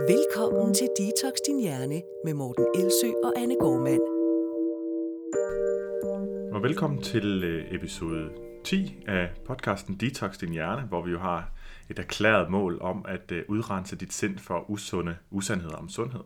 Velkommen til Detox Din Hjerne med Morten Elsø og Anne Gormand. Og velkommen til øh, episode 10 af podcasten Detox Din Hjerne, hvor vi jo har et erklæret mål om at øh, udrense dit sind for usunde usandheder om sundhed.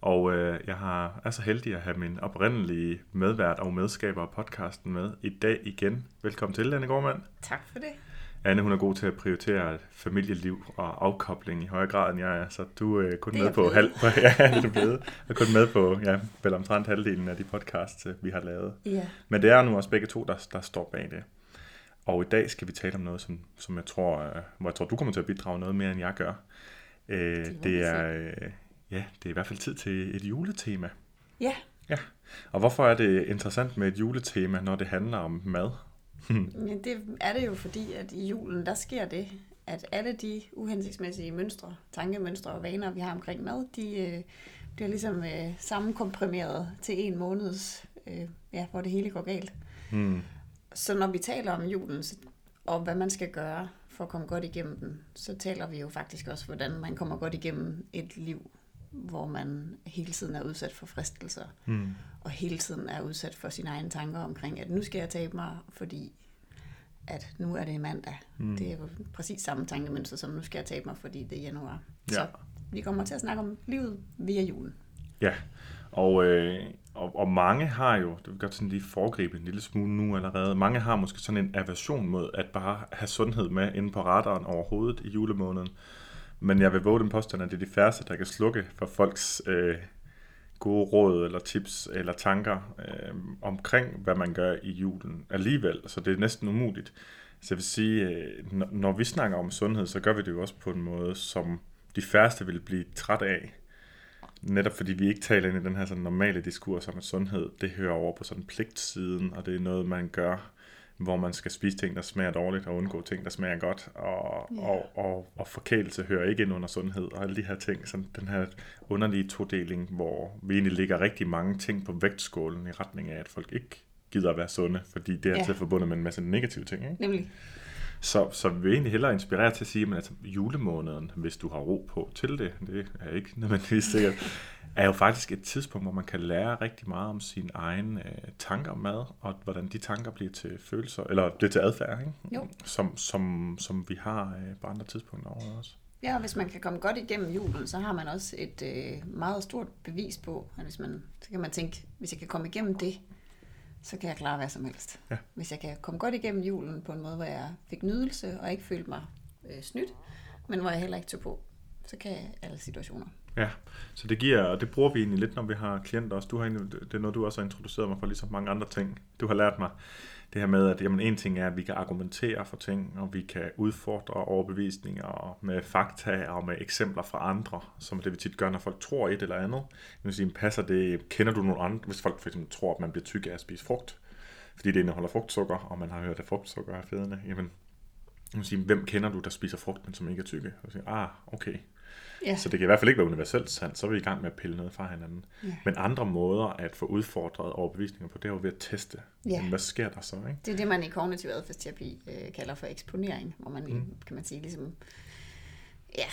Og øh, jeg har, er så heldig at have min oprindelige medvært og medskaber af podcasten med i dag igen. Velkommen til, Anne Gormand. Tak for det. Anne, hun er god til at prioritere familieliv og afkobling i højere grad, end jeg er, så du er kun Det er med jeg på blevet. halv, ja, det er blevet. er kun med på, ja, vel omtrent halvdelen af de podcasts, øh, vi har lavet. Ja. Men det er nu også begge to, der, der står bag det. Og i dag skal vi tale om noget, som, som jeg tror, øh, hvor jeg tror, du kommer til at bidrage noget mere, end jeg gør. Øh, det, vi er, øh, ja, det er i hvert fald tid til et juletema. Ja, Ja. Og hvorfor er det interessant med et juletema, når det handler om mad? men det er det jo fordi, at i julen, der sker det, at alle de uhensigtsmæssige mønstre, tankemønstre og vaner, vi har omkring mad, de øh, bliver ligesom øh, sammenkomprimeret til en måneds, øh, ja, hvor det hele går galt. Hmm. Så når vi taler om julen, og hvad man skal gøre for at komme godt igennem den, så taler vi jo faktisk også, hvordan man kommer godt igennem et liv, hvor man hele tiden er udsat for fristelser, Hmm. og hele tiden er udsat for sine egne tanker omkring, at nu skal jeg tabe mig, fordi at nu er det mandag. Mm. Mm. Det er jo præcis samme tankemønster, som nu skal jeg tabe mig, fordi det er januar. Ja. Så vi kommer til at snakke om livet via julen. Ja, og, øh, og, og mange har jo, det vil godt sådan lige foregribe en lille smule nu allerede, mange har måske sådan en aversion mod at bare have sundhed med inde på radaren overhovedet i julemåneden. Men jeg vil våge den påstand, at det er de færreste, der kan slukke for folks øh, gode råd eller tips eller tanker øh, omkring, hvad man gør i julen alligevel. Så det er næsten umuligt. Så jeg vil sige, øh, når, vi snakker om sundhed, så gør vi det jo også på en måde, som de færreste vil blive træt af. Netop fordi vi ikke taler ind i den her sådan normale diskurs om, at sundhed, det hører over på sådan pligtsiden, og det er noget, man gør, hvor man skal spise ting, der smager dårligt, og undgå ting, der smager godt, og, Ja. og, og, og forkælelse hører ikke ind under sundhed, og alle de her ting, sådan den her underlige todeling, hvor vi egentlig ligger rigtig mange ting på vægtskålen i retning af, at folk ikke gider at være sunde, fordi det er Ja. altid forbundet med en masse negative ting. Ikke? Nemlig, Så, så vi vil egentlig hellere inspirere til at sige, at altså, julemåneden, hvis du har ro på til det, det er ikke nødvendigvis sikkert, er jo faktisk et tidspunkt, hvor man kan lære rigtig meget om sine egne øh, tanker om mad, og hvordan de tanker bliver til følelser, eller bliver til adfærd, ikke? Jo. Som, som, som vi har øh, på andre tidspunkter over også. ja, og hvis man kan komme godt igennem julen, så har man også et øh, meget stort bevis på, at hvis man, så kan man tænke, hvis jeg kan komme igennem det, så kan jeg klare hvad som helst. Ja. Hvis jeg kan komme godt igennem julen på en måde, hvor jeg fik nydelse og ikke følte mig øh, snydt, men hvor jeg heller ikke tog på, så kan jeg alle situationer. Ja, så det giver, og det bruger vi egentlig lidt, når vi har klienter også. Du har egentlig, det er noget, du også har introduceret mig for, ligesom mange andre ting. Du har lært mig det her med, at jamen, en ting er, at vi kan argumentere for ting, og vi kan udfordre overbevisninger med fakta og med eksempler fra andre, som er det, vi tit gør, når folk tror et eller andet. Jeg vil sige, passer det, kender du nogen andre, hvis folk for eksempel tror, at man bliver tyk af at spise frugt, fordi det indeholder frugtsukker, og man har hørt, at frugtsukker er fedende, jamen, jeg vil sige, hvem kender du, der spiser frugt, men som ikke er tykke? Og sige, ah, okay. Ja. Så det kan i hvert fald ikke være universelt sandt, så er vi i gang med at pille noget fra hinanden. Ja. Men andre måder at få udfordret overbevisninger på, det er jo ved at teste. Ja. Jamen, hvad sker der så, ikke? Det er det, man i kognitiv adfærdsterapi øh, kalder for eksponering, hvor man, mm. kan man sige, ligesom, ja,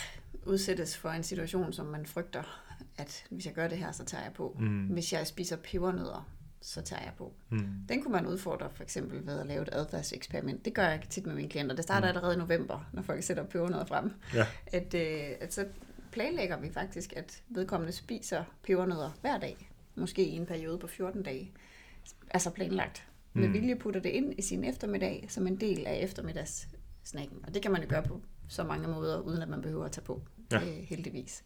udsættes for en situation, som man frygter, at hvis jeg gør det her, så tager jeg på. Mm. Hvis jeg spiser pebernødder, så tager jeg på. Mm. Den kunne man udfordre for eksempel ved at lave et adfærdseksperiment. Det gør jeg tit med mine klienter. Det starter allerede i november, når folk sætter pebernødder frem. Ja. At, øh, at så planlægger vi faktisk, at vedkommende spiser pebernødder hver dag. Måske i en periode på 14 dage. Altså planlagt. Med Mm. vilje putter det ind i sin eftermiddag som en del af eftermiddagssnacken. Og det kan man jo gøre på så mange måder, uden at man behøver at tage på. Ja. Øh, heldigvis.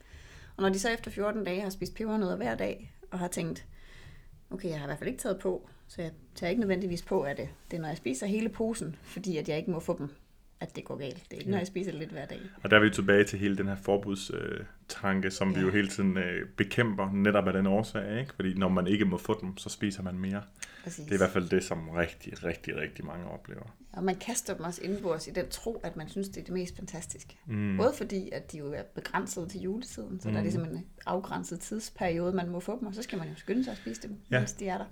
Og når de så efter 14 dage har spist pebernødder hver dag, og har tænkt, okay, jeg har i hvert fald ikke taget på, så jeg tager ikke nødvendigvis på af det. Det er, når jeg spiser hele posen, fordi at jeg ikke må få dem, at det går galt. Det er ikke, når jeg spiser lidt hver dag. Og der er vi tilbage til hele den her forbudstanke, tanke, som ja. vi jo hele tiden øh, bekæmper, netop af den årsag, ikke? Fordi når man ikke må få dem, så spiser man mere. Præcis. Det er i hvert fald det, som rigtig, rigtig, rigtig mange oplever. Og man kaster dem også indbords i den tro, at man synes, det er det mest fantastiske. Mm. Både fordi, at de jo er begrænset til juletiden, så mm. der er ligesom en afgrænset tidsperiode, man må få dem, og så skal man jo skynde sig at spise dem, ja. mens de er der.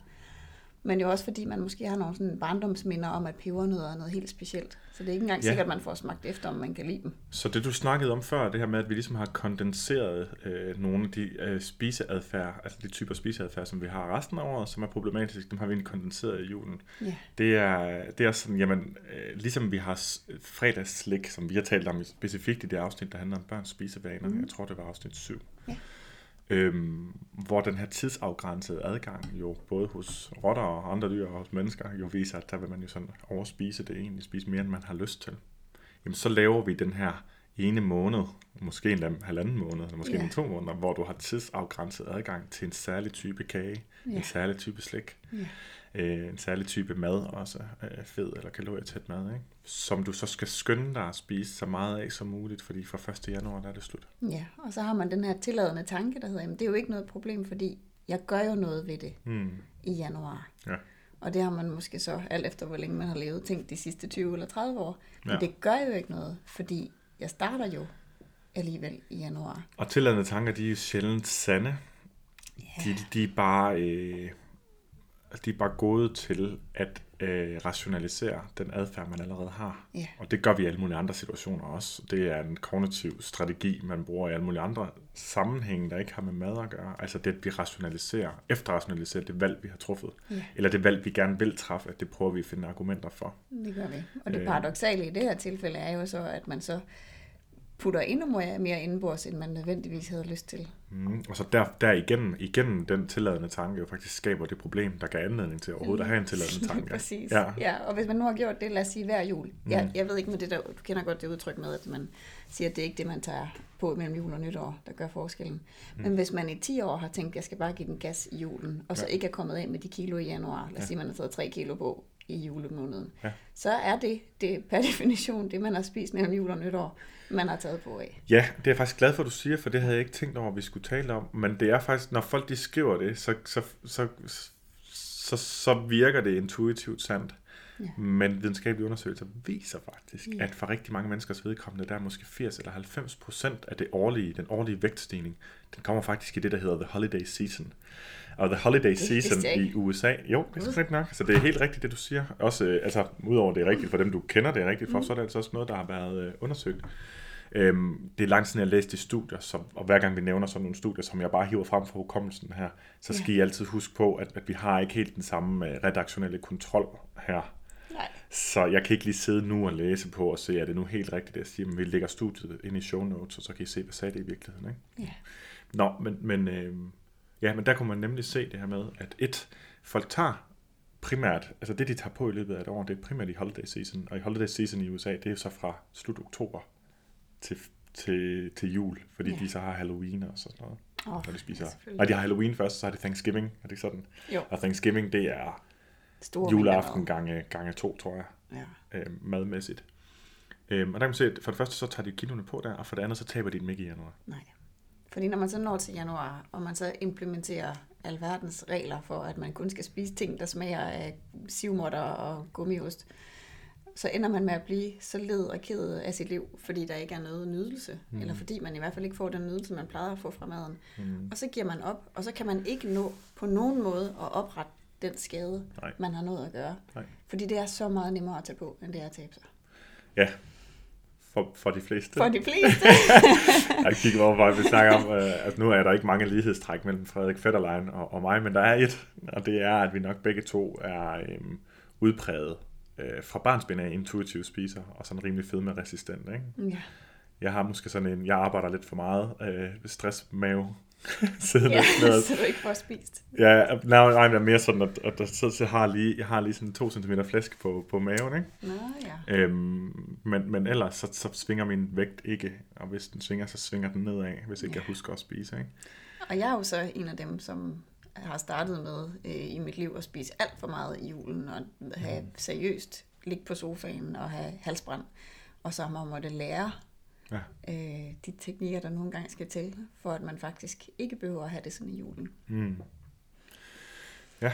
Men jo også fordi, man måske har nogle sådan barndomsminder om, at pebernødder er noget helt specielt. Så det er ikke engang Ja. sikkert, at man får smagt efter, om man kan lide dem. Så det du snakkede om før, det her med, at vi ligesom har kondenseret øh, nogle af de øh, spiseadfærd, altså de typer spiseadfærd, som vi har resten af året, som er problematisk, dem har vi egentlig kondenseret i julen. Ja. Det er, det er sådan, jamen, øh, ligesom vi har fredagsslik, som vi har talt om specifikt i det afsnit, der handler om børns spisevaner, mm. jeg tror det var afsnit 7. Ja. Øhm, hvor den her tidsafgrænsede adgang jo både hos rotter og andre dyr og hos mennesker jo viser, at der vil man jo sådan overspise det egentlig, spise mere end man har lyst til. Jamen så laver vi den her ene måned, måske endda halvanden måned, eller måske Ja. yeah. to måneder, hvor du har tidsafgrænset adgang til en særlig type kage, Ja. en særlig type slik, Ja. Øh, en særlig type mad også, øh, fed eller kalorietæt mad, ikke? som du så skal skynde dig at spise så meget af som muligt, fordi fra 1. januar der er det slut. Ja, og så har man den her tilladende tanke, der hedder, jamen det er jo ikke noget problem, fordi jeg gør jo noget ved det Mm. i januar. Ja. Og det har man måske så, alt efter hvor længe man har levet, tænkt de sidste 20 eller 30 år. Men Ja. det gør jo ikke noget, fordi jeg starter jo alligevel i januar. Og tilladende tanker, de er jo sjældent sande. Ja. De, de er bare... Øh, de er bare gode til at øh, rationalisere den adfærd, man allerede har. Ja. Og det gør vi i alle mulige andre situationer også. Det er en kognitiv strategi, man bruger i alle mulige andre sammenhænge, der ikke har med mad at gøre. Altså det, at vi rationaliserer, efterrationaliserer det valg, vi har truffet. Ja. Eller det valg, vi gerne vil træffe, at det prøver vi at finde argumenter for. Det gør vi. Og det Øh. paradoxale i det her tilfælde er jo så, at man så putter endnu mere, mere indenbords, end man nødvendigvis havde lyst til. Mm. Og så der, der igennem, igennem den tilladende tanke jo faktisk skaber det problem, der gav anledning til overhovedet at have en tilladende tanke. Præcis. Ja. ja, og hvis man nu har gjort det, lad os sige hver jul. Mm. Jeg, jeg ved ikke med det der, du kender godt det udtryk med, at man siger, at det er ikke det, man tager på mellem jul og nytår, der gør forskellen. Mm. Men hvis man i 10 år har tænkt, at jeg skal bare give den gas i julen, og så Ja. ikke er kommet af med de kilo i januar, lad os sige, at man har taget 3 kilo på i julemåneden, Ja. så er det, det per definition det, man har spist mellem jul og nytår, man har taget på af. Ja, det er jeg faktisk glad for, at du siger, for det havde jeg ikke tænkt over, at vi skulle tale om. Men det er faktisk, når folk de skriver det, så, så, så, så, så virker det intuitivt sandt. Ja. Men videnskabelige undersøgelser viser faktisk, Ja. at for rigtig mange menneskers vedkommende, der er måske 80 eller 90 procent af det årlige, den årlige vægtstigning, den kommer faktisk i det, der hedder the holiday season. Og the holiday season i USA, jo, det er rigtigt nok. Så det er helt rigtigt, det du siger. Også, øh, altså, udover det er rigtigt for dem, du kender, det er rigtigt for, mm. så er det altså også noget, der har været øh, undersøgt. Øhm, det er langt siden, jeg har læst de studier, så, og hver gang vi nævner sådan nogle studier, som jeg bare hiver frem fra hukommelsen her, så skal Ja. I altid huske på, at, at vi har ikke helt den samme øh, redaktionelle kontrol her. Nej. Så jeg kan ikke lige sidde nu og læse på og se, er det nu helt rigtigt, det jeg siger, men vi lægger studiet ind i show notes, og så kan I se, hvad sagde det i virkeligheden. Ikke? Ja. Nå, men, men, øh, ja, men der kunne man nemlig se det her med, at et, folk tager primært, altså det de tager på i løbet af et år, det er primært i holiday season, og i holiday season i USA, det er så fra slut oktober til, til, til jul, fordi Ja. ja. de så har Halloween og sådan noget, Oh, når de spiser. selvfølgelig. Nej, de har Halloween først, så har de Thanksgiving, er det ikke sådan? Jo, Og Thanksgiving, det er store juleaften gange, gange to, tror jeg Ja. øh, madmæssigt. Øhm, og der kan man se, at for det første så tager de kiloene på der, og for det andet så taber de dem ikke i januar. Nej. Fordi når man så når til januar, og man så implementerer alverdens regler for, at man kun skal spise ting, der smager af sivmotter og gummiost, så ender man med at blive så led og ked af sit liv, fordi der ikke er noget nydelse, mm. eller fordi man i hvert fald ikke får den nydelse, man plejede at få fra maden. Mm. Og så giver man op, og så kan man ikke nå på nogen måde at oprette den skade, Nej. man har nået at gøre. Nej. Fordi det er så meget nemmere at tage på, end det er at tabe sig. Ja, for, for de fleste. For de fleste. Jeg kigger over, hvad vi snakker om, øh, at nu er der ikke mange lighedstræk mellem Frederik Fetterlein og, og mig, men der er et, og det er, at vi nok begge to er øhm, udpræget øh, fra barnsben af intuitive spiser, og sådan rimelig fedmeresistent. Ikke? ja. Jeg har måske sådan en, jeg arbejder lidt for meget øh, stressmave, siddende ja, ned. så du ikke får spist. Ja, nej, nej, det er mere sådan, at, at der, så, så har jeg lige, jeg har lige sådan to centimeter flæsk på, på maven, ikke? Nå ja. Øhm, men, men ellers så, så svinger min vægt ikke, og hvis den svinger, så svinger den nedad, hvis ikke Ja. jeg husker at spise, ikke? Og jeg er jo så en af dem, som har startet med øh, i mit liv at spise alt for meget i julen, og have seriøst ligge på sofaen og have halsbrand. Og så har man måtte lære Ja. øh, de teknikker, der nogle gange skal til, for at man faktisk ikke behøver at have det sådan i julen. Mm. Ja.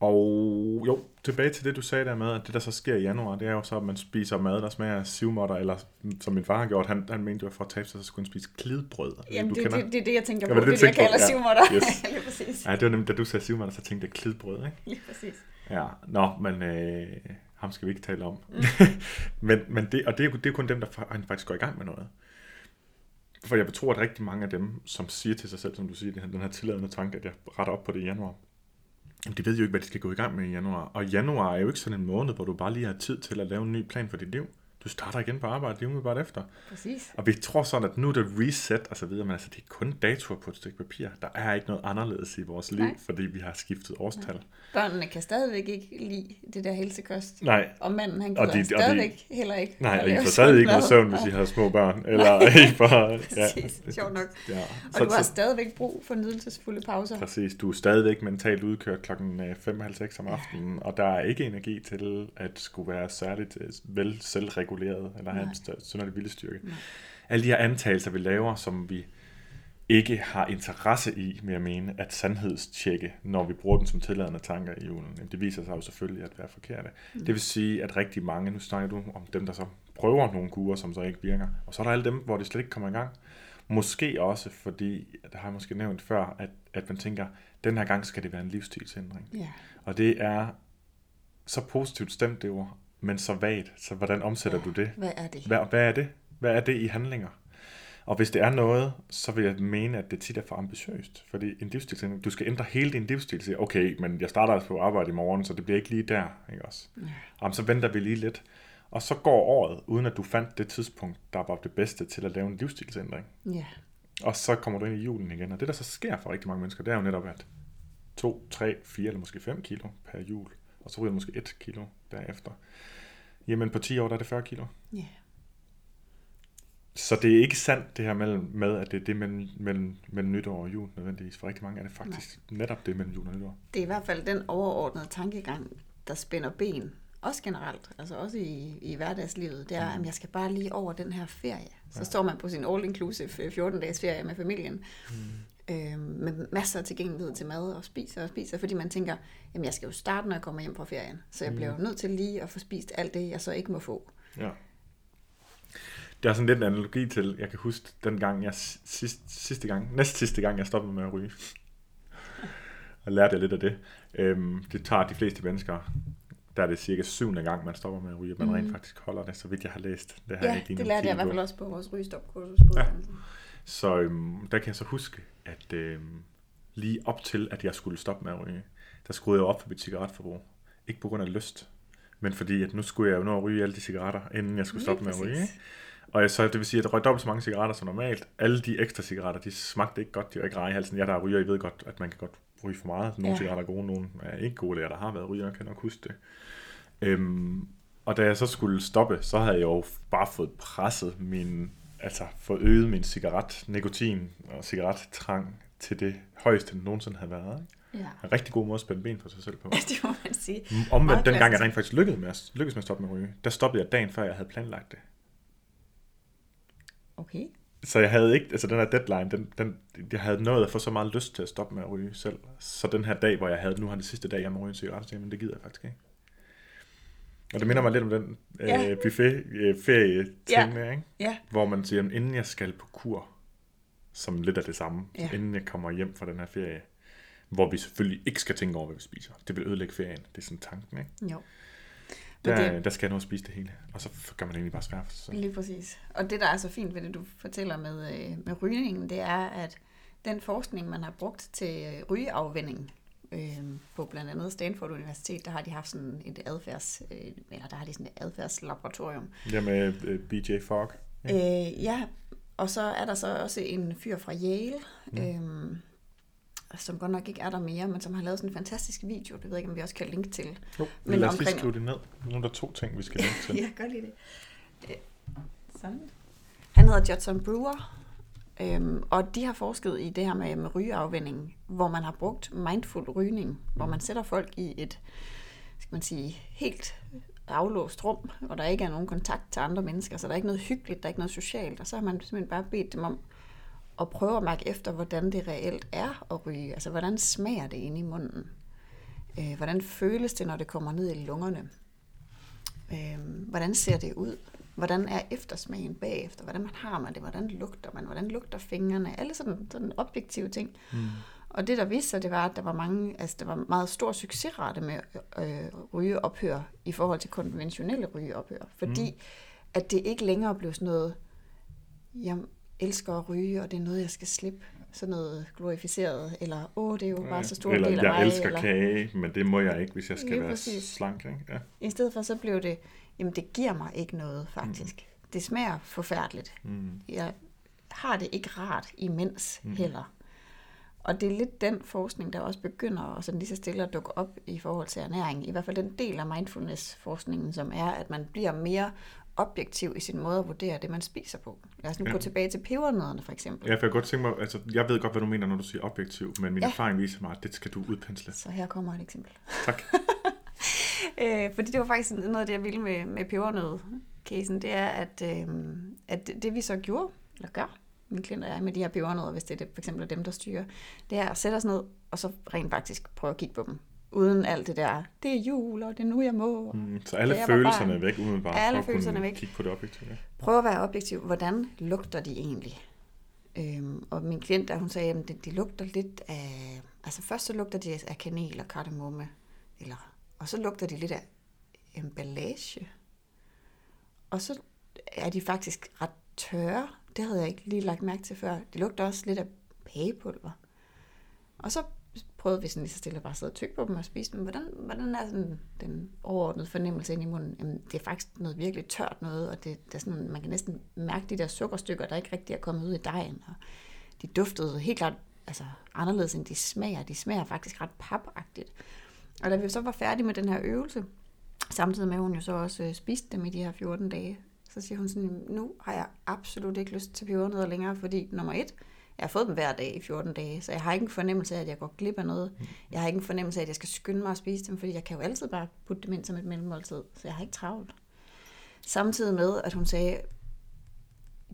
Og jo, tilbage til det, du sagde der med, at det, der så sker i januar, det er jo så, at man spiser mad, der smager af sivmotter, eller som min far har gjort, han, han mente jo, at for at tabe sig, så skulle han spise klidbrød. Jamen, du det, kender? det, det, er det, jeg tænker Ja, på. var det Det, det, jeg kalder Ja. sivmotter. Yes. Lige præcis. Ja, det var nemlig, da du sagde sivmotter, så tænkte jeg klidbrød, ikke? Lige præcis. Ja, nå, men øh, ham skal vi ikke tale om. Mm. men, men det, og det er, jo- det er kun dem, der faktisk går i gang med noget. For jeg tror, at rigtig mange af dem, som siger til sig selv, som du siger, den her, den her tilladende tanke, at jeg retter op på det i januar, de ved jo ikke, hvad de skal gå i gang med i januar. Og januar er jo ikke sådan en måned, hvor du bare lige har tid til at lave en ny plan for dit liv. Du starter igen på arbejde lige umiddelbart efter. Præcis. Og vi tror sådan, at nu er det reset og så videre, men altså det er kun datoer på et stykke papir. Der er ikke noget anderledes i vores liv, Nej. fordi vi har skiftet årstal. Børnene kan stadigvæk ikke lide det der helsekost. Nej, Og manden, han Og gider de- stadigvæk heller ikke. Nej, og I får stadig ikke noget søvn, hvis I har små børn. Eller I får... Præcis, sjovt nok. Ja. Og du har stadigvæk brug for nydelsesfulde pauser. Præcis, du er stadigvæk mentalt udkørt klokken 5.30 om aftenen, og der er ikke energi til at skulle være særligt øh, vel selvreguleret, eller have en synderlig viljestyrke. Nej. Alle de her antagelser, vi laver, som vi ikke har interesse i, med at mene, at sandhedstjekke, når vi bruger den som tilladende tanker i julen. Jamen, Det viser sig jo selvfølgelig at være forkerte. Mm. Det vil sige, at rigtig mange, nu snakker du om dem, der så prøver nogle kurer, som så ikke virker, og så er der alle dem, hvor det slet ikke kommer i gang. Måske også, fordi, det har jeg måske nævnt før, at, at man tænker, den her gang skal det være en livsstilsændring. Ja. Og det er så positivt stemt det ord, men så vagt. Så hvordan omsætter du det? Hvad er det? Hvad, hvad er det? Hvad er det i handlinger? Og hvis det er noget, så vil jeg mene, at det tit er for ambitiøst. Fordi en livsstilsændring, du skal ændre hele din livsstil. Sige, okay, men jeg starter altså på arbejde i morgen, så det bliver ikke lige der. Ikke også? Ja. Jamen, så venter vi lige lidt. Og så går året, uden at du fandt det tidspunkt, der var det bedste til at lave en livsstilsændring. Ja. Og så kommer du ind i julen igen. Og det, der så sker for rigtig mange mennesker, det er jo netop, at 2, 3, 4 eller måske 5 kilo per jul. Og så ryger måske 1 kilo derefter. Jamen på 10 år, der er det 40 kilo. Ja. Så det er ikke sandt det her mellem, med, at det er det mellem, mellem, mellem nytår og jul nødvendigvis. For rigtig mange er det faktisk Nej. netop det mellem jul og nytår. Det er i hvert fald den overordnede tankegang, der spænder ben. Også generelt, altså også i, i hverdagslivet. Det er, Mm. at jeg skal bare lige over den her ferie. Så ja. står man på sin all-inclusive 14-dages ferie med familien. Mm. Øh, med masser af tilgængelighed til mad og spiser og spiser, fordi man tænker, jamen jeg skal jo starte, når jeg kommer hjem fra ferien. Så jeg Mm. bliver jo nødt til lige at få spist alt det, jeg så ikke må få. Ja. Det er sådan lidt en analogi til, jeg kan huske den gang, jeg sidst, sidste gang, næst sidste gang, jeg stoppede med at ryge. Og lærte jeg lidt af det. Øhm, det tager de fleste mennesker, der er det cirka syvende gang, man stopper med at ryge, at man Mhm. rent faktisk holder det, så vidt jeg har læst. Det har jeg Ja, ikke lige det lærte jeg i hvert fald også på vores rygestopkursus. På Ja. Så øhm, der kan jeg så huske, at øhm, lige op til, at jeg skulle stoppe med at ryge, der skruede jeg op for mit cigaretforbrug. Ikke på grund af lyst, men fordi at nu skulle jeg jo nå at ryge alle de cigaretter, inden jeg skulle stoppe med at ryge. Og jeg, så det vil sige, at jeg røg dobbelt så mange cigaretter som normalt. Alle de ekstra cigaretter, de smagte ikke godt, de var ikke rare i halsen. Jeg der er ryger, I ved godt, at man kan godt ryge for meget. Nogle Ja. cigaretter er gode, nogle er ikke gode. Jeg der har været ryger, kan nok huske det. Øhm, og da jeg så skulle stoppe, så havde jeg jo bare fået presset min, altså fået øget min cigaret, nikotin og cigarettrang til det højeste, den nogensinde havde været. Ikke? Ja, En rigtig god måde at spænde ben for sig selv på. det må man sige. Omvendt, Meget den gang jeg rent faktisk lykkedes med, at, lykkedes med at stoppe med at ryge, der stoppede jeg dagen før, jeg havde planlagt det. Okay. Så jeg havde ikke, altså den her deadline, den, den, jeg havde nået at få så meget lyst til at stoppe med at ryge selv. Så den her dag, hvor jeg havde, nu har det sidste dag, jeg må ryge en cigaret, men det gider jeg faktisk ikke. Og det minder mig lidt om den Ja. øh, buffet øh, ferie Ja. der, ikke? Ja, Hvor man siger, inden jeg skal på kur, som lidt af det samme, Ja. inden jeg kommer hjem fra den her ferie, hvor vi selvfølgelig ikke skal tænke over, hvad vi spiser. Det vil ødelægge ferien. Det er sådan tanken, ikke? jo. Men Der, det, der skal jeg nå at spise det hele. Og så gør man egentlig bare svært selv. Lige præcis. Og det, der er så fint ved det, du fortæller med, øh, med rygningen, det er, at den forskning, man har brugt til øh, rygeafvinding, øh, på blandt andet Stanford Universitet, der har de haft sådan et adfærds, øh, eller der har de sådan et adfærdslaboratorium. Det med øh, BJ Fogg. Øh, ja, og så er der så også en fyr fra Yale, Mm. øh, som godt nok ikke er der mere, men som har lavet sådan en fantastisk video, det ved jeg ikke, om vi også kan linke til. Jo, Men lad os lige omkring- skrive det ned. Nu er der to ting, vi skal linke til. Ja, gør lige det. Øh, Sådan. Han hedder Judson Brewer, øhm, og de har forsket i det her med, med rygeafvænding, hvor man har brugt mindful rygning, hvor man sætter folk i et, skal man sige, helt aflåst rum, hvor der ikke er nogen kontakt til andre mennesker, så der er ikke noget hyggeligt, der er ikke noget socialt, og så har man simpelthen bare bedt dem om at prøve at mærke efter, hvordan det reelt er at ryge, altså hvordan smager det inde i munden. Øh, hvordan føles det, når det kommer ned i lungerne? Øh, hvordan ser det ud? Hvordan er eftersmagen bagefter? Hvordan har man det? Hvordan lugter man? Hvordan lugter fingrene? Alle sådan, sådan objektive ting. Mm. Og det, der viste sig, det var, at der var, mange, altså, der var meget stor succesrate med øh, rygeophør i forhold til konventionelle rygeophør. Fordi mm. at det ikke længere blev sådan noget, jeg elsker at ryge, og det er noget, jeg skal slippe. Sådan noget glorificeret, eller åh, det er jo bare så stor eller, del af jeg mig. elsker eller, kage, men det må jeg ikke, hvis jeg skal Lige være præcis. slank. Ikke? Ja. I stedet for, så blev det, jamen det giver mig ikke noget, faktisk. Mm. Det smager forfærdeligt. Mm. Jeg har det ikke rart imens mm. heller. Og det er lidt den forskning, der også begynder at sådan lige så stille at dukke op i forhold til ernæring. I hvert fald den del af mindfulness-forskningen, som er, at man bliver mere objektiv i sin måde at vurdere det, man spiser på. Lad os nu ja. gå tilbage til pebernødderne for eksempel. Ja, for jeg, godt tænke mig, altså, jeg ved godt, hvad du mener, når du siger objektiv, men min ja. erfaring viser mig, at det skal du udpensle. Så her kommer et eksempel. Tak. øh, fordi det var faktisk noget af det, jeg ville med, med pebernød-casen, det er, at, øh, at det, det vi så gjorde, eller gør, min klient og jeg, med de her pebernødder, hvis det er det, for eksempel er dem, der styrer, det er at sætte os ned, og så rent faktisk prøve at kigge på dem. Uden alt det der, det er jul, og det er nu, jeg må. Mm. Så alle følelserne barn. er væk, umiddelbart, Alle for at følelserne er væk. kigge på det objektive. Ja. Prøv at være objektiv. Hvordan lugter de egentlig? Øhm, og min klient, der hun sagde, at de, de lugter lidt af... Altså først så lugter de af kanel og kardemomme. Eller, og så lugter de lidt af emballage. Og så er de faktisk ret tørre. Det havde jeg ikke lige lagt mærke til før. De lugter også lidt af pagepulver. Og så prøvede vi sådan lige så stille at bare sidde og tykke på dem og spise dem. Hvordan, hvordan er sådan den overordnede fornemmelse ind i munden? Jamen, det er faktisk noget virkelig tørt noget, og det, det er sådan, man kan næsten mærke de der sukkerstykker, der ikke rigtig er kommet ud i dejen. Og de duftede helt klart altså, anderledes, end de smager. De smager faktisk ret papagtigt. Og da vi så var færdige med den her øvelse, samtidig med, at hun jo så også øh, spiste dem i de her 14 dage, så siger hun sådan, nu har jeg absolut ikke lyst til pebernødder længere, fordi nummer et, jeg har fået dem hver dag i 14 dage, så jeg har ikke en fornemmelse af, at jeg går glip af noget. Jeg har ikke en fornemmelse af, at jeg skal skynde mig at spise dem, fordi jeg kan jo altid bare putte dem ind som et mellemmåltid, så jeg har ikke travlt. Samtidig med, at hun sagde,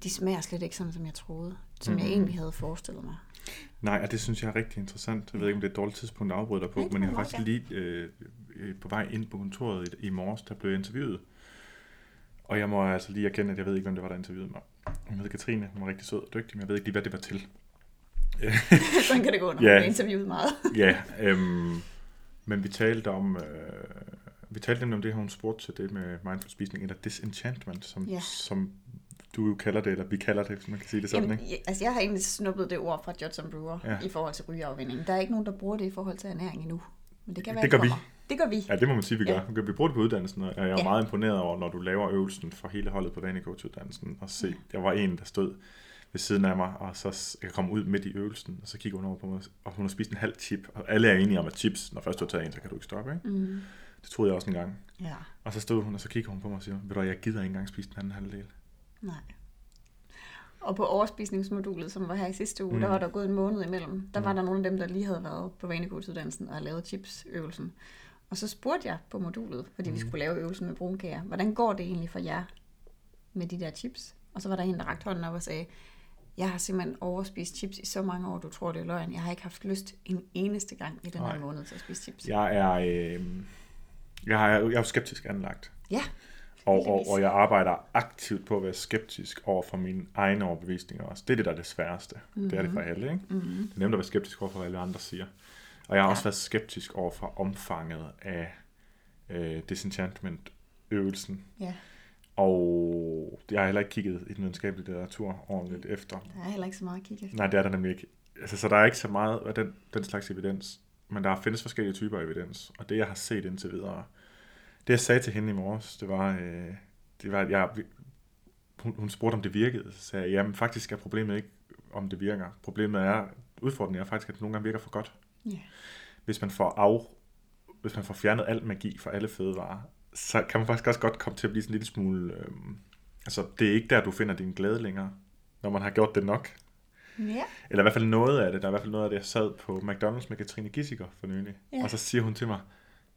de smager slet ikke sådan, som jeg troede, som jeg egentlig havde forestillet mig. Nej, og det synes jeg er rigtig interessant. Jeg ved ikke, om det er et dårligt tidspunkt at afbryde dig på, men jeg har faktisk lige øh, øh, på vej ind på kontoret i, i morges, der blev jeg interviewet. Og jeg må altså lige erkende, at jeg ved ikke, hvem det var, der interviewede mig. Hun hedder Katrine, hun var rigtig sød og dygtig, men jeg ved ikke lige, hvad det var til. sådan kan det gå, når Ja. man interviewet meget. ja, øhm, men vi talte om, øh, vi talte nemlig om det, hun spurgte til det med mindful spisning, eller disenchantment, som, Ja. som du jo kalder det, eller vi kalder det, hvis man kan sige det sådan, Jamen, ikke? jeg, altså jeg har egentlig snuppet det ord fra Judson Brewer Ja. ja. i forhold til rygeafvinding. Der er ikke nogen, der bruger det i forhold til ernæring endnu. Men det kan være, Det gør vi. Det gør vi. Ja, det må man sige, vi gør. Ja. Ja. Vi bruger det på uddannelsen, og jeg er ja. Ja. meget imponeret over, når du laver øvelsen for hele holdet på Vanecoach-uddannelsen, og se, jeg var en, der stod ved siden af mig, og så jeg kom ud midt i øvelsen, og så kigger hun over på mig, og hun har spist en halv chip, og alle er enige om, at chips, når først du har taget en, så kan du ikke stoppe, ikke? Mm. Det troede jeg også en gang. Ja, Og så stod hun, og så kigger hun på mig og siger, ved du jeg gider ikke engang spise den anden halvdel. Nej. Og på overspisningsmodulet, som var her i sidste uge, mm. der var der gået en måned imellem. Der var der nogle af dem, der lige havde været på vanekursuddannelsen og lavet chipsøvelsen. Og så spurgte jeg på modulet, fordi mm. vi skulle lave øvelsen med brunkager, hvordan går det egentlig for jer med de der chips? Og så var der en, der rakte hånden op og sagde, jeg har simpelthen overspist chips i så mange år, du tror, det er løgn. Jeg har ikke haft lyst en eneste gang i den her måned til at spise chips. Jeg er, øh, jeg, er, jeg er skeptisk anlagt. Ja, Og, og, og jeg arbejder aktivt på at være skeptisk over for mine egne overbevisninger også. Det er det, der er det sværeste. Mm-hmm. Det er det for alle, ikke? Mm-hmm. Det er nemt at være skeptisk over for, hvad alle andre siger. Og jeg har ja. også været skeptisk over for omfanget af øh, disenchantment-øvelsen. ja. Og jeg har heller ikke kigget i den videnskabelige litteratur ordentligt efter. Der er heller ikke så meget at kigge efter. Nej, det er der nemlig ikke. Altså, så der er ikke så meget af den, den slags evidens. Men der findes forskellige typer af evidens. Og det, jeg har set indtil videre, det jeg sagde til hende i morges, det var, øh, det var at jeg, hun, hun spurgte, om det virkede. Så sagde jeg, jamen faktisk er problemet ikke, om det virker. Problemet er, udfordringen er faktisk, at det nogle gange virker for godt. Ja. Hvis man får af, hvis man får fjernet al magi fra alle fødevarer, så kan man faktisk også godt komme til at blive sådan en lille smule... Øh, altså, det er ikke der, du finder din glæde længere, når man har gjort det nok. Ja. Eller i hvert fald noget af det. Der er i hvert fald noget af det, jeg sad på McDonald's med Katrine Gissiker for nylig. Ja. Og så siger hun til mig,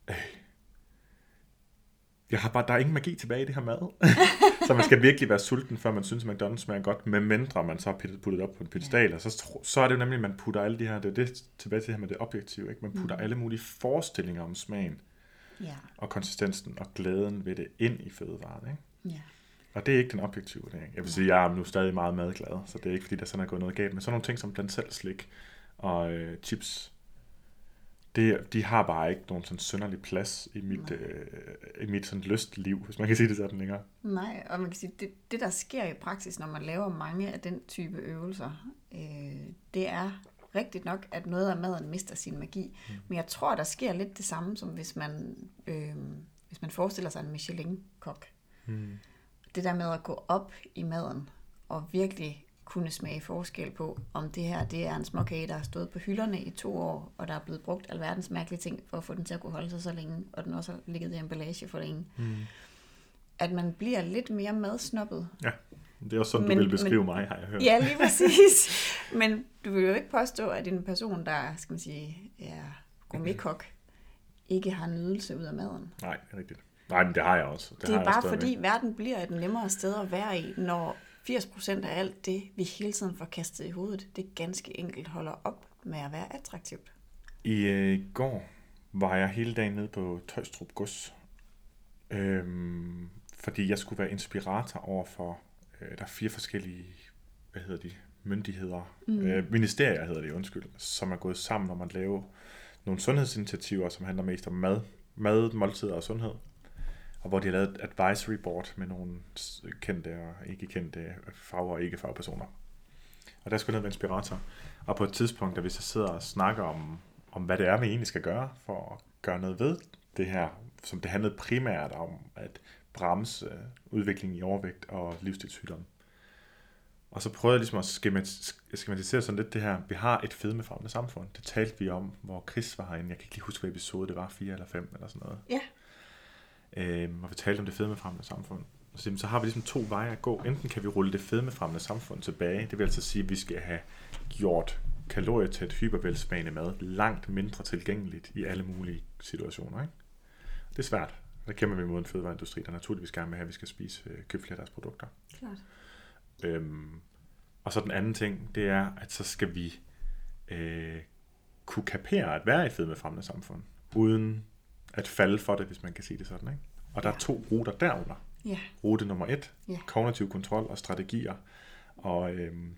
øh, jeg har bare, der er ingen magi tilbage i det her mad. så man skal virkelig være sulten, før man synes, at McDonald's smager godt, med mindre man så har puttet op på en pedestal, ja. og så, så er det jo nemlig, at man putter alle de her, det er det tilbage til det her med det objektive, ikke? man putter mm. alle mulige forestillinger om smagen, Ja, og konsistensen og glæden ved det ind i fødevaren. Ikke? ja. Og det er ikke den objektive vurdering. Jeg vil sige, jeg er nu stadig meget madglad, så det er ikke, fordi der sådan er gået noget galt. Men sådan nogle ting som blandt selv slik og øh, chips, det, de har bare ikke nogen sådan synderlig plads i mit, Nej. øh, i mit sådan lystliv, hvis man kan sige det sådan længere. Nej, og man kan sige, det, det der sker i praksis, når man laver mange af den type øvelser, øh, det er rigtigt nok, at noget af maden mister sin magi. Mm. Men jeg tror, der sker lidt det samme, som hvis man, øh, hvis man forestiller sig en Michelin-kok. Mm. Det der med at gå op i maden og virkelig kunne smage forskel på, om det her det er en småkage, der har stået på hylderne i to år, og der er blevet brugt alverdens mærkelige ting for at få den til at kunne holde sig så længe, og den også har ligget i emballage for længe. Mm. At man bliver lidt mere madsnoppet. Ja, det er også sådan, Men- du vil beskrive men- mig, har jeg hørt. Ja, lige præcis. Men du vil jo ikke påstå, at en person, der skal man sige, er gourmetkok, ikke har nydelse ud af maden. Nej, det er rigtigt. Nej, men det har jeg også. Det, Det er bare fordi, verden bliver et nemmere sted at være i, når 80% af alt det, vi hele tiden får kastet i hovedet, det ganske enkelt holder op med at være attraktivt. I øh, går var jeg hele dagen nede på Tøjstrup Gods, øhm, fordi jeg skulle være inspirator over for, øh, der er fire forskellige, hvad hedder de, myndigheder, mm. øh, ministerier hedder det, undskyld, som er gået sammen om at lave nogle sundhedsinitiativer, som handler mest om mad, mad, måltider og sundhed. Og hvor de har lavet et advisory board med nogle kendte og ikke kendte fag- og ikke fagpersoner. Og der skulle ned med inspirator. Og på et tidspunkt, da vi så sidder og snakker om, om hvad det er, vi egentlig skal gøre for at gøre noget ved det her, som det handlede primært om at bremse udviklingen i overvægt og livsstilssygdomme. Og så prøvede jeg ligesom at skematisere sådan lidt det her. Vi har et fedmefremmende samfund. Det talte vi om, hvor Chris var herinde. Jeg kan ikke lige huske, hvad episode det var, fire eller fem eller sådan noget. Ja. Øhm, og vi talte om det fedmefremmende samfund. Så, så har vi ligesom to veje at gå. Enten kan vi rulle det fedmefremmende samfund tilbage. Det vil altså sige, at vi skal have gjort kalorietæt hypervelsmagende mad langt mindre tilgængeligt i alle mulige situationer. Ikke? Det er svært. Der kæmper vi mod en fødevareindustri, der naturligvis gerne vil have, at vi skal spise, øh, købe flere af deres produkter. Klart. Øhm, og så den anden ting, det er, at så skal vi øh, kunne kapere at være i fedmefremmende samfund, uden at falde for det, hvis man kan sige det sådan. Ikke? Og der er Ja. to ruter derunder. Ja, Rute nummer et, Ja. kognitiv kontrol og strategier, og øhm,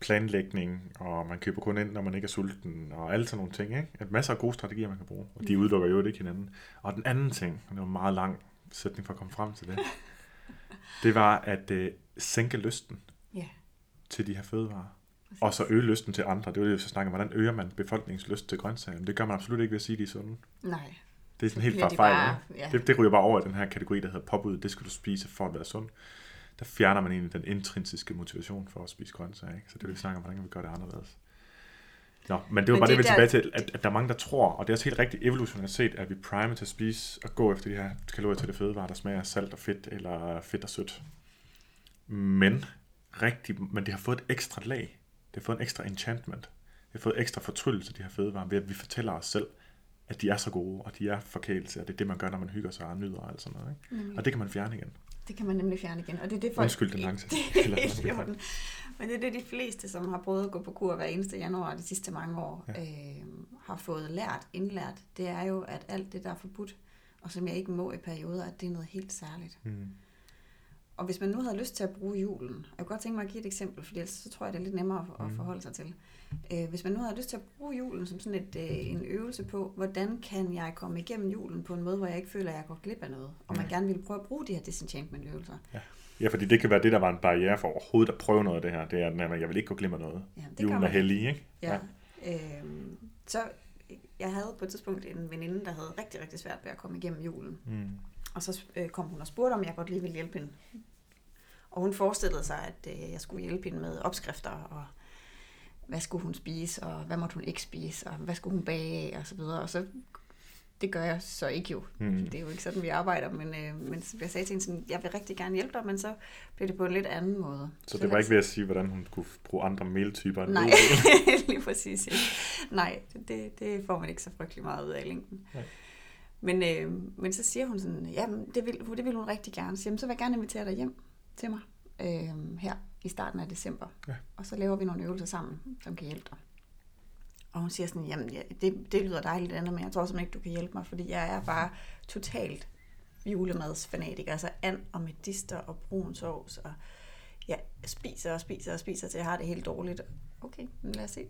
planlægning, og man køber kun ind, når man ikke er sulten, og alle sådan nogle ting. Ikke? At masser af gode strategier, man kan bruge, og de udelukker jo ikke hinanden. Og den anden ting, og det var en meget lang sætning for at komme frem til det, det var at øh, sænke lysten ja. til de her fødevarer. Præcis. Og så øge lysten til andre. Det var det, vi så snakker om. Hvordan øger man befolkningens lyst til grøntsager? Men det gør man absolut ikke ved at sige, at de er sunde. Nej. Det er sådan helt fra de fejl. bare- ja. Det, det ryger bare over i den her kategori, der hedder påbud. Det skal du spise for at være sund. Der fjerner man egentlig den intrinsiske motivation for at spise grøntsager. Ikke? Så det er det, vi snakker om, hvordan kan vi gøre det anderledes. Nå, men det var Men bare det, det vi vil der- tilbage til, at, at der er mange, der tror, og det er også helt rigtigt evolutionært set, at vi er primet til at spise og gå efter de her kalorier til det fødevarer, der smager salt og fedt, eller fedt og sødt. Men, rigtig, men det har fået et ekstra lag. Det har fået en ekstra enchantment. Det har fået ekstra fortryllelse, de her fødevarer, ved at vi fortæller os selv, at de er så gode, og de er forkælelse, og det er det, man gør, når man hygger sig og nyder og alt sådan noget. Ikke? Mm. Og det kan man fjerne igen. Det kan man nemlig fjerne igen. Og det er det folk... Undskyld den lange det. Men det er det, de fleste, som har prøvet at gå på kur hver eneste januar de sidste mange år, Ja. øh, har fået lært, indlært. Det er jo, at alt det, der er forbudt, og som jeg ikke må i perioder, at det er noget helt særligt. Mm. Og hvis man nu havde lyst til at bruge julen, jeg kunne godt tænke mig at give et eksempel, for ellers så tror jeg, det er lidt nemmere at, at Mm. forholde sig til. Øh, hvis man nu havde lyst til at bruge julen som sådan et, øh, en øvelse på, hvordan kan jeg komme igennem julen på en måde, hvor jeg ikke føler, at jeg går glip af noget, og man Mm. gerne ville prøve at bruge de her disenchantment-øvelser. Ja, fordi det kan være det, der var en barriere for overhovedet at prøve noget af det her. Det er, at jeg vil ikke gå glip af noget. Ja, det Julen er hellig, ikke? Ja. Øhm, så jeg havde på et tidspunkt en veninde, der havde rigtig, rigtig svært ved at komme igennem julen. Mm. Og så øh, kom hun og spurgte, om jeg godt lige ville hjælpe hende. Og hun forestillede sig, at øh, jeg skulle hjælpe hende med opskrifter, og hvad skulle hun spise, og hvad måtte hun ikke spise, og hvad skulle hun bage af, og så videre. Og så, det gør jeg så ikke jo. Mm. Det er jo ikke sådan, vi arbejder, men, øh, men jeg sagde til hende sådan, jeg vil rigtig gerne hjælpe dig, men så blev det på en lidt anden måde. Så det var ikke ved at sige, hvordan hun kunne bruge andre meltyper end Nej, lige præcis. Ikke? Nej, det, det får man ikke så frygtelig meget ud af i længden. Nej. Men, øh, men så siger hun sådan, jamen det vil, det vil hun rigtig gerne. Så, jamen, så vil jeg gerne invitere dig hjem. til mig øh, her i starten af december. Ja. Og så laver vi nogle øvelser sammen, som kan hjælpe dig. Og hun siger sådan, jamen ja, det, det lyder dejligt andet, men jeg tror simpelthen ikke, du kan hjælpe mig, fordi jeg er bare totalt julemadsfanatiker. Altså and og medister og brun sovs, og jeg spiser og spiser og spiser, til jeg har det helt dårligt. Okay, men lad os se.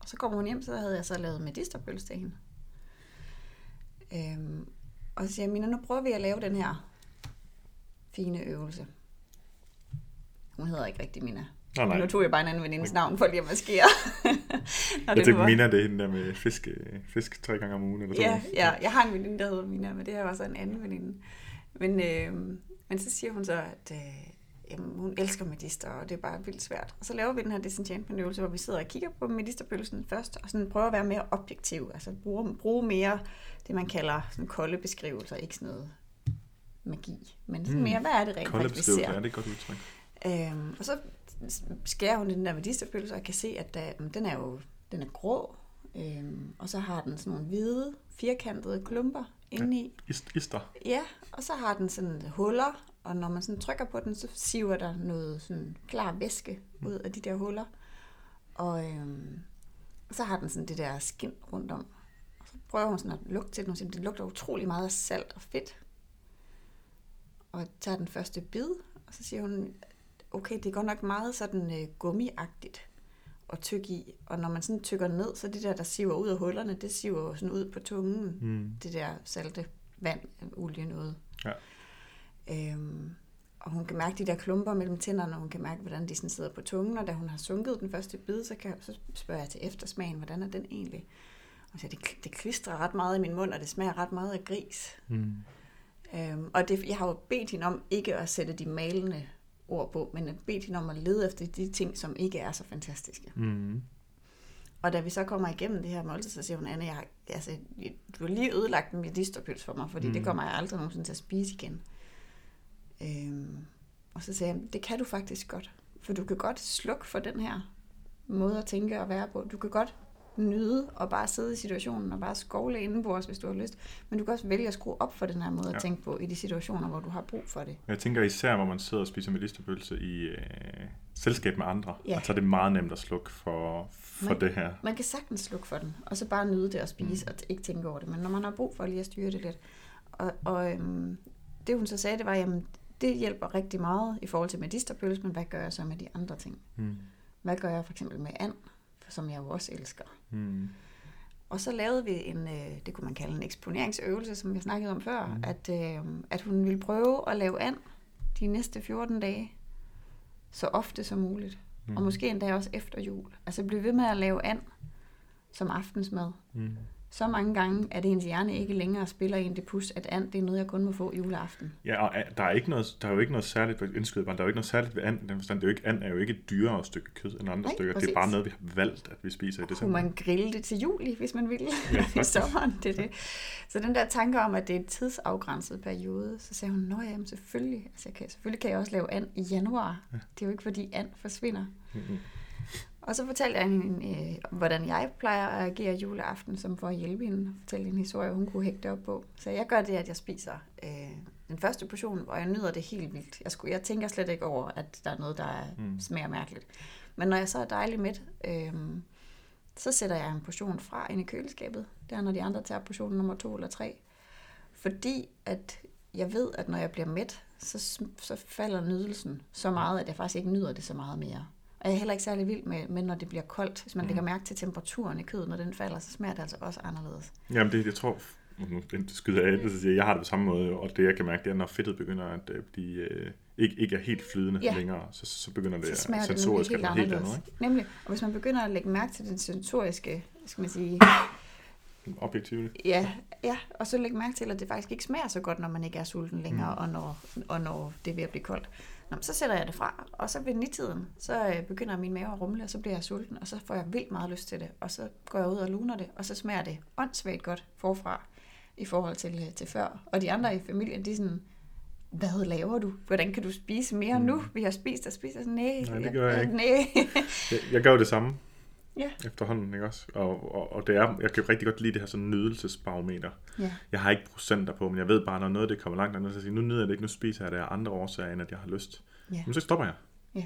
Og så kommer hun hjem, så havde jeg så lavet medisterpølse til hende. Øhm, og så siger jeg, Mina, nu prøver vi at lave den her fine øvelse. Hun hedder ikke rigtig Mina. Nå, nej. Nu tog jeg bare en anden venindes navn for lige at maskere. Jeg tænkte, var- Mina, det er hende der med fisk, øh, fisk tre gange om ugen. Eller sådan Ja, noget. ja, jeg har en veninde, der hedder Mina, men det her var så en anden veninde. Men, øh, men så siger hun så, at øh, jamen, hun elsker medister, og det er bare vildt svært. Og så laver vi den her disenchantment-øvelse, hvor vi sidder og kigger på medisterpølsen først, og sådan prøver at være mere objektiv, altså bruge, bruge mere det, man kalder sådan kolde beskrivelser, ikke sådan noget magi, men sådan Mm. mere, hvad er det rent Kolde faktisk, vi ser? ja, det er et godt udtryk. Øhm, og så skærer hun den der medisterpølse, og jeg kan se, at der, mm, den er jo den er grå, øhm, og så har den sådan nogle hvide, firkantede klumper indeni. Ist, ister. Ja, og så har den sådan huller, og når man sådan trykker på den, så siver der noget sådan klar væske ud af de der huller. Og øhm, så har den sådan det der skin rundt om. Og så prøver hun sådan at lugte til den, og siger, det lugter utrolig meget af salt og fedt. Og tager den første bid, og så siger hun, okay, det er godt nok meget sådan øh, gummiagtigt at tykke i. Og når man sådan tykker ned, så det der, der siver ud af hullerne, det siver jo sådan ud på tungen Mm. det der salte vand, olie noget. Ja. Øhm, og hun kan mærke de der klumper mellem tænderne, og hun kan mærke, hvordan de sådan sidder på tungen, og da hun har sunket den første bid, så, kan, så spørger jeg til eftersmagen, hvordan er den egentlig? Og så det, det klistrer ret meget i min mund, og det smager ret meget af gris. Mm. Øhm, og det, jeg har jo bedt hende om ikke at sætte de malende ord på, men at bedt hende om at lede efter de ting, som ikke er så fantastiske. Mm. Og da vi så kommer igennem det her måltid, så siger hun, Anne, jeg, har- altså, du har lige ødelagt en medisterpøls for mig, fordi mm. det Mm. kommer jeg aldrig nogensinde til at spise igen. Øhm, og så sagde jeg, det kan du faktisk godt. For du kan godt slukke for den her måde at tænke og være på. Du kan godt nyde og bare sidde i situationen og bare skovle indenbords, hvis du har lyst. Men du kan også vælge at skrue op for den her måde ja. At tænke på i de situationer, hvor du har brug for det. Jeg tænker især, hvor man sidder og spiser medisterpølse i øh, selskab med andre, Ja. og så er det meget nemt at slukke for, for Men- det her. Man kan sagtens slukke for den, og så bare nyde det og spise, mm. og ikke tænke over det. Men når man har brug for lige at styre det lidt. Og, og øhm, det hun så sagde, det var, jamen, det hjælper rigtig meget i forhold til medisterpølse, men hvad gør jeg så med de andre ting? Mm. Hvad gør jeg for eksempel med and, som jeg jo også elsker? Mm. Og så lavede vi en, øh, det kunne man kalde en eksponeringsøvelse, som jeg snakkede om før, mm. at, øh, at hun ville prøve at lave and de næste 14 dage, så ofte som muligt. Mm. Og måske endda også efter jul. Altså blive ved med at lave and som aftensmad. Mm. Så mange gange, at ens hjerne ikke længere spiller en det pus, at and det er noget, jeg kun må få juleaften. Ja, og a- der er, ikke noget, der er jo ikke noget særligt, indskyder bare, der er jo ikke noget særligt ved and, den forstand, det er jo ikke, and er jo ikke et dyrere stykke kød end andre Nej, stykker, det præcis. er bare noget, vi har valgt, at vi spiser i Kunne december. man grille det til juli, hvis man ville, Ja, i sommeren. Det er det. Så den der tanke om, at det er en tidsafgrænset periode, så sagde hun, nå jamen selvfølgelig, altså jeg kan, selvfølgelig kan jeg også lave and i januar. Ja. Det er jo ikke, fordi and forsvinder. Mm-hmm. Og så fortalte jeg hende, øh, hvordan jeg plejer at agere juleaften, som for at hjælpe hende og fortælle en historie, hun kunne hægte op på. Så jeg gør det, at jeg spiser øh, den første portion, hvor jeg nyder det helt vildt. Jeg, skulle, jeg tænker slet ikke over, at der er noget, der er, mm. smager mærkeligt. Men når jeg så er dejlig mæt, øh, så sætter jeg en portion fra ind i køleskabet. Det er, når de andre tager portion nummer to eller tre. Fordi at jeg ved, at når jeg bliver mæt, så, så falder nydelsen så meget, at jeg faktisk ikke nyder det så meget mere. Og jeg er heller ikke særlig vild med, med når det bliver koldt. Hvis man mm. lægger mærke til temperaturen i kødet, når den falder, så smager det altså også anderledes. Jamen, det, jeg tror, nu skyder jeg ind, så siger jeg, har det på samme måde, og det jeg kan mærke, det er, når fedtet begynder at øh, blive, øh, ikke, ikke er helt flydende Ja. længere, så, så begynder det Så det sensorisk at helt være helt andet, ikke? Nemlig. Og hvis man begynder at lægge mærke til den sensoriske, skal man sige, Objektivt. Ja, ja, og så læg mærke til, at det faktisk ikke smager så godt, når man ikke er sulten længere, mm. og, når, og når det er ved at blive koldt. Nå, så sætter jeg det fra, og så ved nitiden, så øh, begynder min mave at rumle, og så bliver jeg sulten, og så får jeg vildt meget lyst til det, og så går jeg ud og luner det, og så smager det åndssvagt godt forfra i forhold til, øh, til før. Og de andre i familien, de er sådan, hvad laver du? Hvordan kan du spise mere mm. nu? Vi har spist og spist. Og sådan, nej, Nej, det gør jeg ikke. Nej. Jeg, jeg gør det samme ja. efterhånden, ikke også? Og, og, og det er, jeg kan rigtig godt lide det her sådan nydelsesbarometer. ja. Jeg har ikke procenter på, men jeg ved bare, når noget det kommer langt, andet, så siger, nu nyder jeg det ikke, nu spiser jeg det af andre årsager, end at jeg har lyst. Ja. Men så stopper jeg. Ja.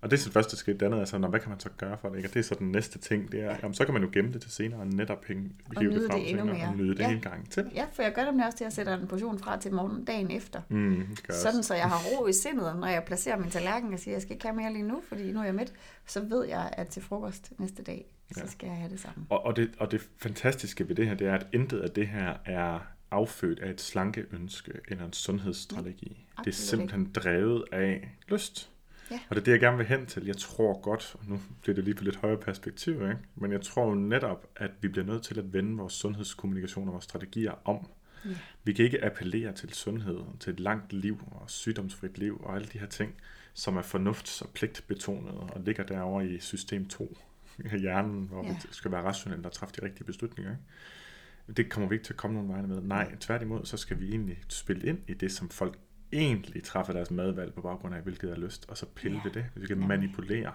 Og det er så det første skridt. Det andet er så, når, hvad kan man så gøre for det? Ikke? Og det er så den næste ting. Det er, jamen, så kan man jo gemme det til senere og netop hænge, hive det frem det senere mere. og nyde det Ja. en gang til. Ja, for jeg gør det nemlig også til at sætte en portion fra til morgen dagen efter. Mm, jeg Sådan, så jeg har ro i sindet, når jeg placerer min tallerken og siger, jeg skal ikke have mere lige nu, fordi nu er jeg midt. Så ved jeg, at til frokost næste dag, så Ja. skal jeg have det samme. Og, og, det, og det fantastiske ved det her, det er, at intet af det her er affødt af et slankeønske eller en sundhedsstrategi. det er simpelthen drevet af lyst. Ja. Og det er det, jeg gerne vil hen til. Jeg tror godt, og nu bliver det lige på lidt højere perspektiv, ikke? men jeg tror netop, at vi bliver nødt til at vende vores sundhedskommunikation og vores strategier om. Ja. Vi kan ikke appellere til sundhed, til et langt liv og sygdomsfrit liv og alle de her ting, som er fornufts- og pligtbetonede og ligger derovre i system 2 i hjernen, hvor Ja. vi skal være rationelle og træffe de rigtige beslutninger. Ikke? Det kommer vi ikke til at komme nogen vegne med. Nej, tværtimod, så skal vi egentlig spille ind i det, som folk egentlig træffer deres madvalg på baggrund af, hvilket er lyst, og så pille Ja. ved det. Vi skal Nemlig. manipulere,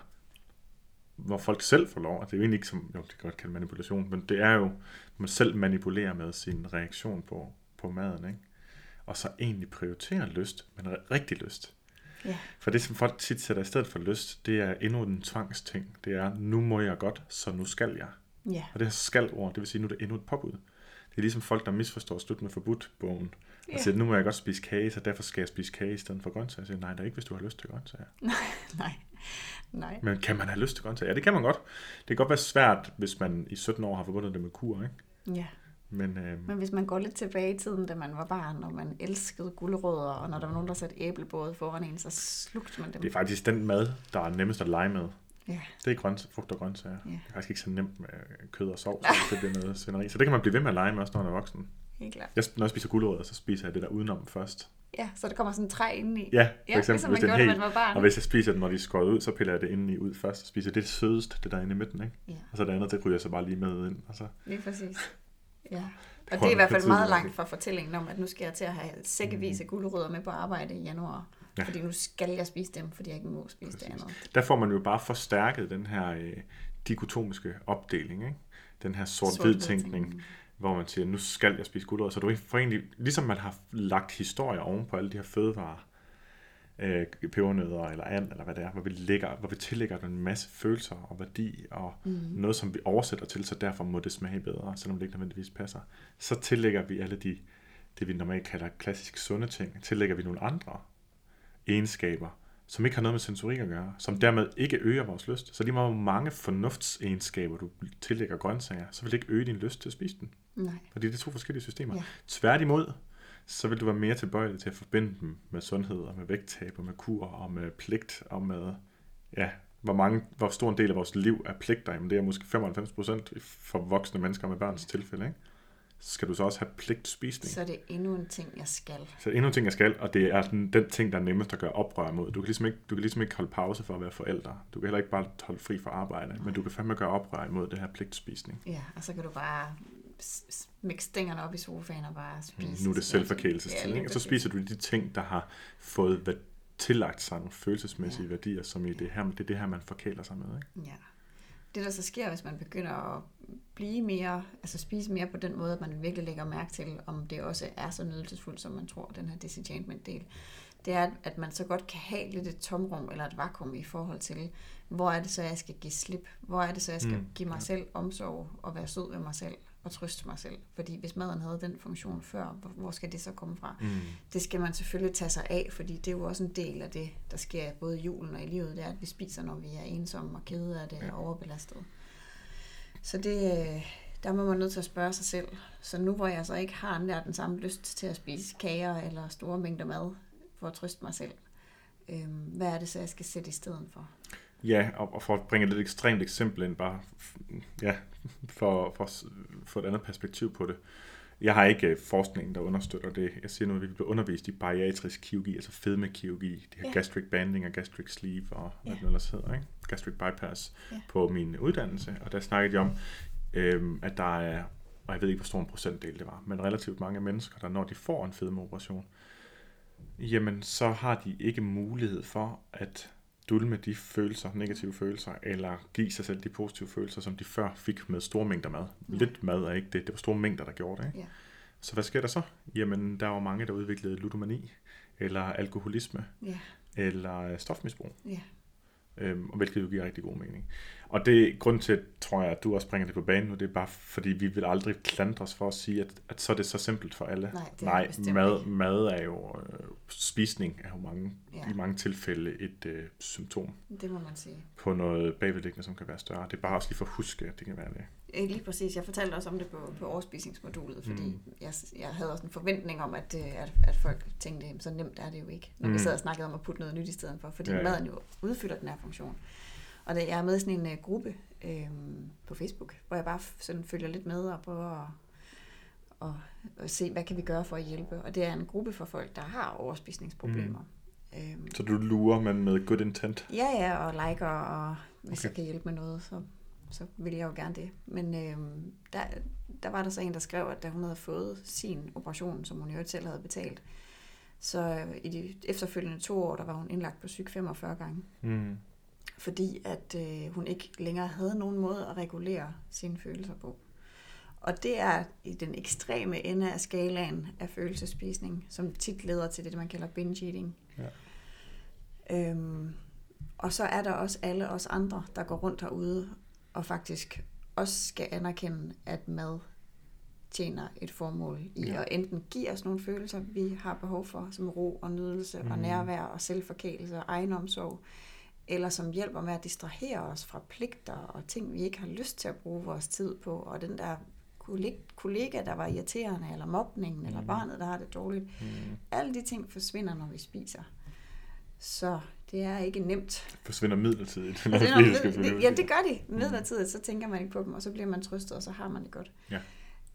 hvor folk selv får lov, og det er jo egentlig ikke som, jo, det kan godt kalde manipulation, men det er jo, man selv manipulerer med sin reaktion på, på maden, ikke? Og så egentlig prioritere lyst, men ri- rigtig lyst. Ja. For det, som folk tit sætter i stedet for lyst, det er endnu en tvangsting. Det er, nu må jeg godt, så nu skal jeg. Ja. Og det her skal-ord, det vil sige, nu er det endnu et påbud. Det er ligesom folk, der misforstår slut med forbudt-bogen. Og Ja. siger, nu må jeg godt spise kage, så derfor skal jeg spise kage i stedet for grøntsager. Jeg siger, nej, det er ikke, hvis du har lyst til grøntsager. Nej. Nej. Men kan man have lyst til grøntsager? Ja, det kan man godt. Det kan godt være svært, hvis man i 17 år har forbundet det med kur, ikke? Ja. Men, øh, Men hvis man går lidt tilbage i tiden, da man var barn, og man elskede gulerødder, og når der var nogen, der satte æblebåde foran en, så slugte man dem. det er faktisk den mad, der er nemmest at lege med. Ja. Det er grønt, frugt og grøntsager. Ja. Det er faktisk ikke så nemt med kød og sovs, det bliver noget sceneri. Så det kan man blive ved med at lege med, også når man er voksen. Helt klart. Jeg, når jeg spiser gulerødder, så spiser jeg det der udenom først. Ja, så der kommer sådan en træ indeni. Ja, for Ja, eksempel, ligesom hvis man det gjorde, hel, man var barn. og hvis jeg spiser den, når de er skåret ud, så piller jeg det indeni ud først, og spiser det sødeste, det der inde i midten, ikke? Ja, Og så det andet, det ryger jeg så bare lige med ind. Og så, lige præcis. Ja. Og tror det er i hvert fald meget langt fra fortællingen om, at nu skal jeg til at have sækkevis af gulerødder med på arbejde i januar. Mm. Ja. Fordi nu skal jeg spise dem, fordi jeg ikke må spise det Præcis. andet. der får man jo bare forstærket den her øh, dikotomiske opdeling, ikke? Den her sort-hvid Sort-hvid tænkning, tænkning. Hvor man siger, nu skal jeg spise gulerødder. Så du får egentlig, ligesom man har lagt historier oven på alle de her fødevarer, øh, pebernødder eller and, eller hvad det er, hvor vi, lægger, hvor vi tillægger en masse følelser og værdi, og mm. noget, som vi oversætter til, så derfor må det smage bedre, selvom det ikke nødvendigvis passer. Så tillægger vi alle de, det vi normalt kalder klassisk sunde ting, tillægger vi nogle andre egenskaber, som ikke har noget med sensorik at gøre, som dermed ikke øger vores lyst. Så lige meget hvor mange fornuftsegenskaber, du tillægger grøntsager, så vil det ikke øge din lyst til at spise den. Nej. Fordi det er to forskellige systemer. Ja. Tværtimod, så vil du være mere tilbøjelig til at forbinde dem med sundhed og med vægttab og med kur og med pligt og med, ja, hvor, mange, hvor stor en del af vores liv er pligter. Jamen det er måske 95 procent for voksne mennesker med børns tilfælde. Ikke? Så skal du så også have pligtspisning. Så er det endnu en ting, jeg skal. Så endnu en ting, jeg skal, og det er den, den ting, der er nemmest at gøre oprør mod. Du kan, ligesom ikke, du kan ligesom ikke holde pause for at være forældre. Du kan heller ikke bare holde fri fra arbejde, men du kan fandme gøre oprør imod det her pligtspisning. Ja, og så kan du bare smække stængerne op i sofaen og bare spise. Nu er det selvforkælelsestid, Ja, og så spiser du de ting, der har fået tillagt sig nogle følelsesmæssige ja. værdier, som i det her, det er det her, man forkæler sig med. Ikke? Ja. Det, der så sker, hvis man begynder at blive mere, altså spise mere på den måde, at man virkelig lægger mærke til, om det også er så nydelsesfuldt, som man tror, den her disenchantment-del, det er, at man så godt kan have lidt et tomrum eller et vakuum i forhold til, hvor er det så, jeg skal give slip? Hvor er det så, jeg skal Mm, give mig selv omsorg og være sød ved mig selv og trøste mig selv? Fordi hvis maden havde den funktion før, hvor- skal det så komme fra? Mm. Det skal man selvfølgelig tage sig af, fordi det er jo også en del af det, der sker både i julen og i livet, det er, at vi spiser, når vi er ensomme og kede af det Ja. og overbelastet. Så det, øh, der må man nødt til at spørge sig selv. Så nu hvor jeg så ikke har nær den samme lyst til at spise kager eller store mængder mad for at trøste mig selv, øh, hvad er det så, jeg skal sætte i stedet for? Ja, og, for at bringe et lidt ekstremt eksempel ind, bare ja, for, for, få et andet perspektiv på det. Jeg har ikke øh, forskning, der understøtter det. Jeg siger nu, at vi bliver undervist i bariatrisk kirurgi, altså fedmekirurgi, det her Ja. gastric banding og gastric sleeve og hvad Ja. det ellers hedder, ikke? gastric bypass Ja. på min uddannelse. Og der snakkede de om, øhm, at der er, og jeg ved ikke, hvor stor en procentdel det var, men relativt mange mennesker, der når de får en fedmeoperation, jamen så har de ikke mulighed for at dulme de følelser, negative følelser, eller give sig selv de positive følelser, som de før fik med store mængder mad. Ja. Lidt mad er ikke det, det var store mængder, der gjorde det. Ikke? Ja. Så hvad sker der så? Jamen, der var mange, der udviklede ludomani, eller alkoholisme, Ja, eller stofmisbrug. Ja. Øhm, og hvilket jo giver rigtig god mening. Og det grund til, tror jeg, at du også bringer det på banen nu, det er bare fordi, vi vil aldrig klandre os for at sige, at, at så er det så simpelt for alle. Nej, det Nej det mad, ikke. mad er jo, øh, spisning er jo mange, Ja. i mange tilfælde et øh, symptom Det må man sige. på noget bagvedliggende, som kan være større. Det er bare også lige for at huske, at det kan være det. Lige præcis. Jeg fortalte også om det på, på overspisningsmodulet, fordi Mm. jeg, jeg havde også en forventning om, at, øh, at, at folk tænkte, "Jamen, så nemt er det jo ikke, når mm. vi sad og snakkede om at putte noget nyt i stedet for, fordi ja, ja. maden jo udfylder den her funktion. Og da jeg er med i sådan en uh, gruppe øh, på Facebook, hvor jeg bare sådan følger lidt med og prøver at, og, og se, hvad kan vi gøre for at hjælpe. Og det er en gruppe for folk, der har overspisningsproblemer. Mm. Øhm, Så du lurer, men med good intent. Ja, ja, og liker, og hvis Okay. jeg kan hjælpe med noget, så, så vil jeg jo gerne det. Men øhm, der, der var der så en, der skrev, at da hun havde fået sin operation, som hun øvrigt selv havde betalt, så øh, i de efterfølgende to år, der var hun indlagt på syg 45 gange. Mm. Fordi at øh, hun ikke længere havde nogen måde at regulere sine følelser på. Og det er i den ekstreme ende af skalaen af følelsespisning, som tit leder til det, man kalder binge eating. Ja. Øhm, og så er der også alle os andre, der går rundt herude og faktisk også skal anerkende, at mad tjener et formål i Ja. at enten give os nogle følelser, vi har behov for, som ro og nydelse og Mhm. nærvær og selvforkælelse og egenomsorg, eller som hjælper med at distrahere os fra pligter og ting, vi ikke har lyst til at bruge vores tid på, og den der kolleg- kollega, der var irriterende, eller mobningen, eller Mhm. barnet, der har det dårligt. Mm. Alle de ting forsvinder, når vi spiser. Så det er ikke nemt. Forsvinder midlertidigt. Finde ud ja, det gør de. Midlertidigt, så tænker man ikke på dem, og så bliver man trøstet, og så har man det godt. Ja.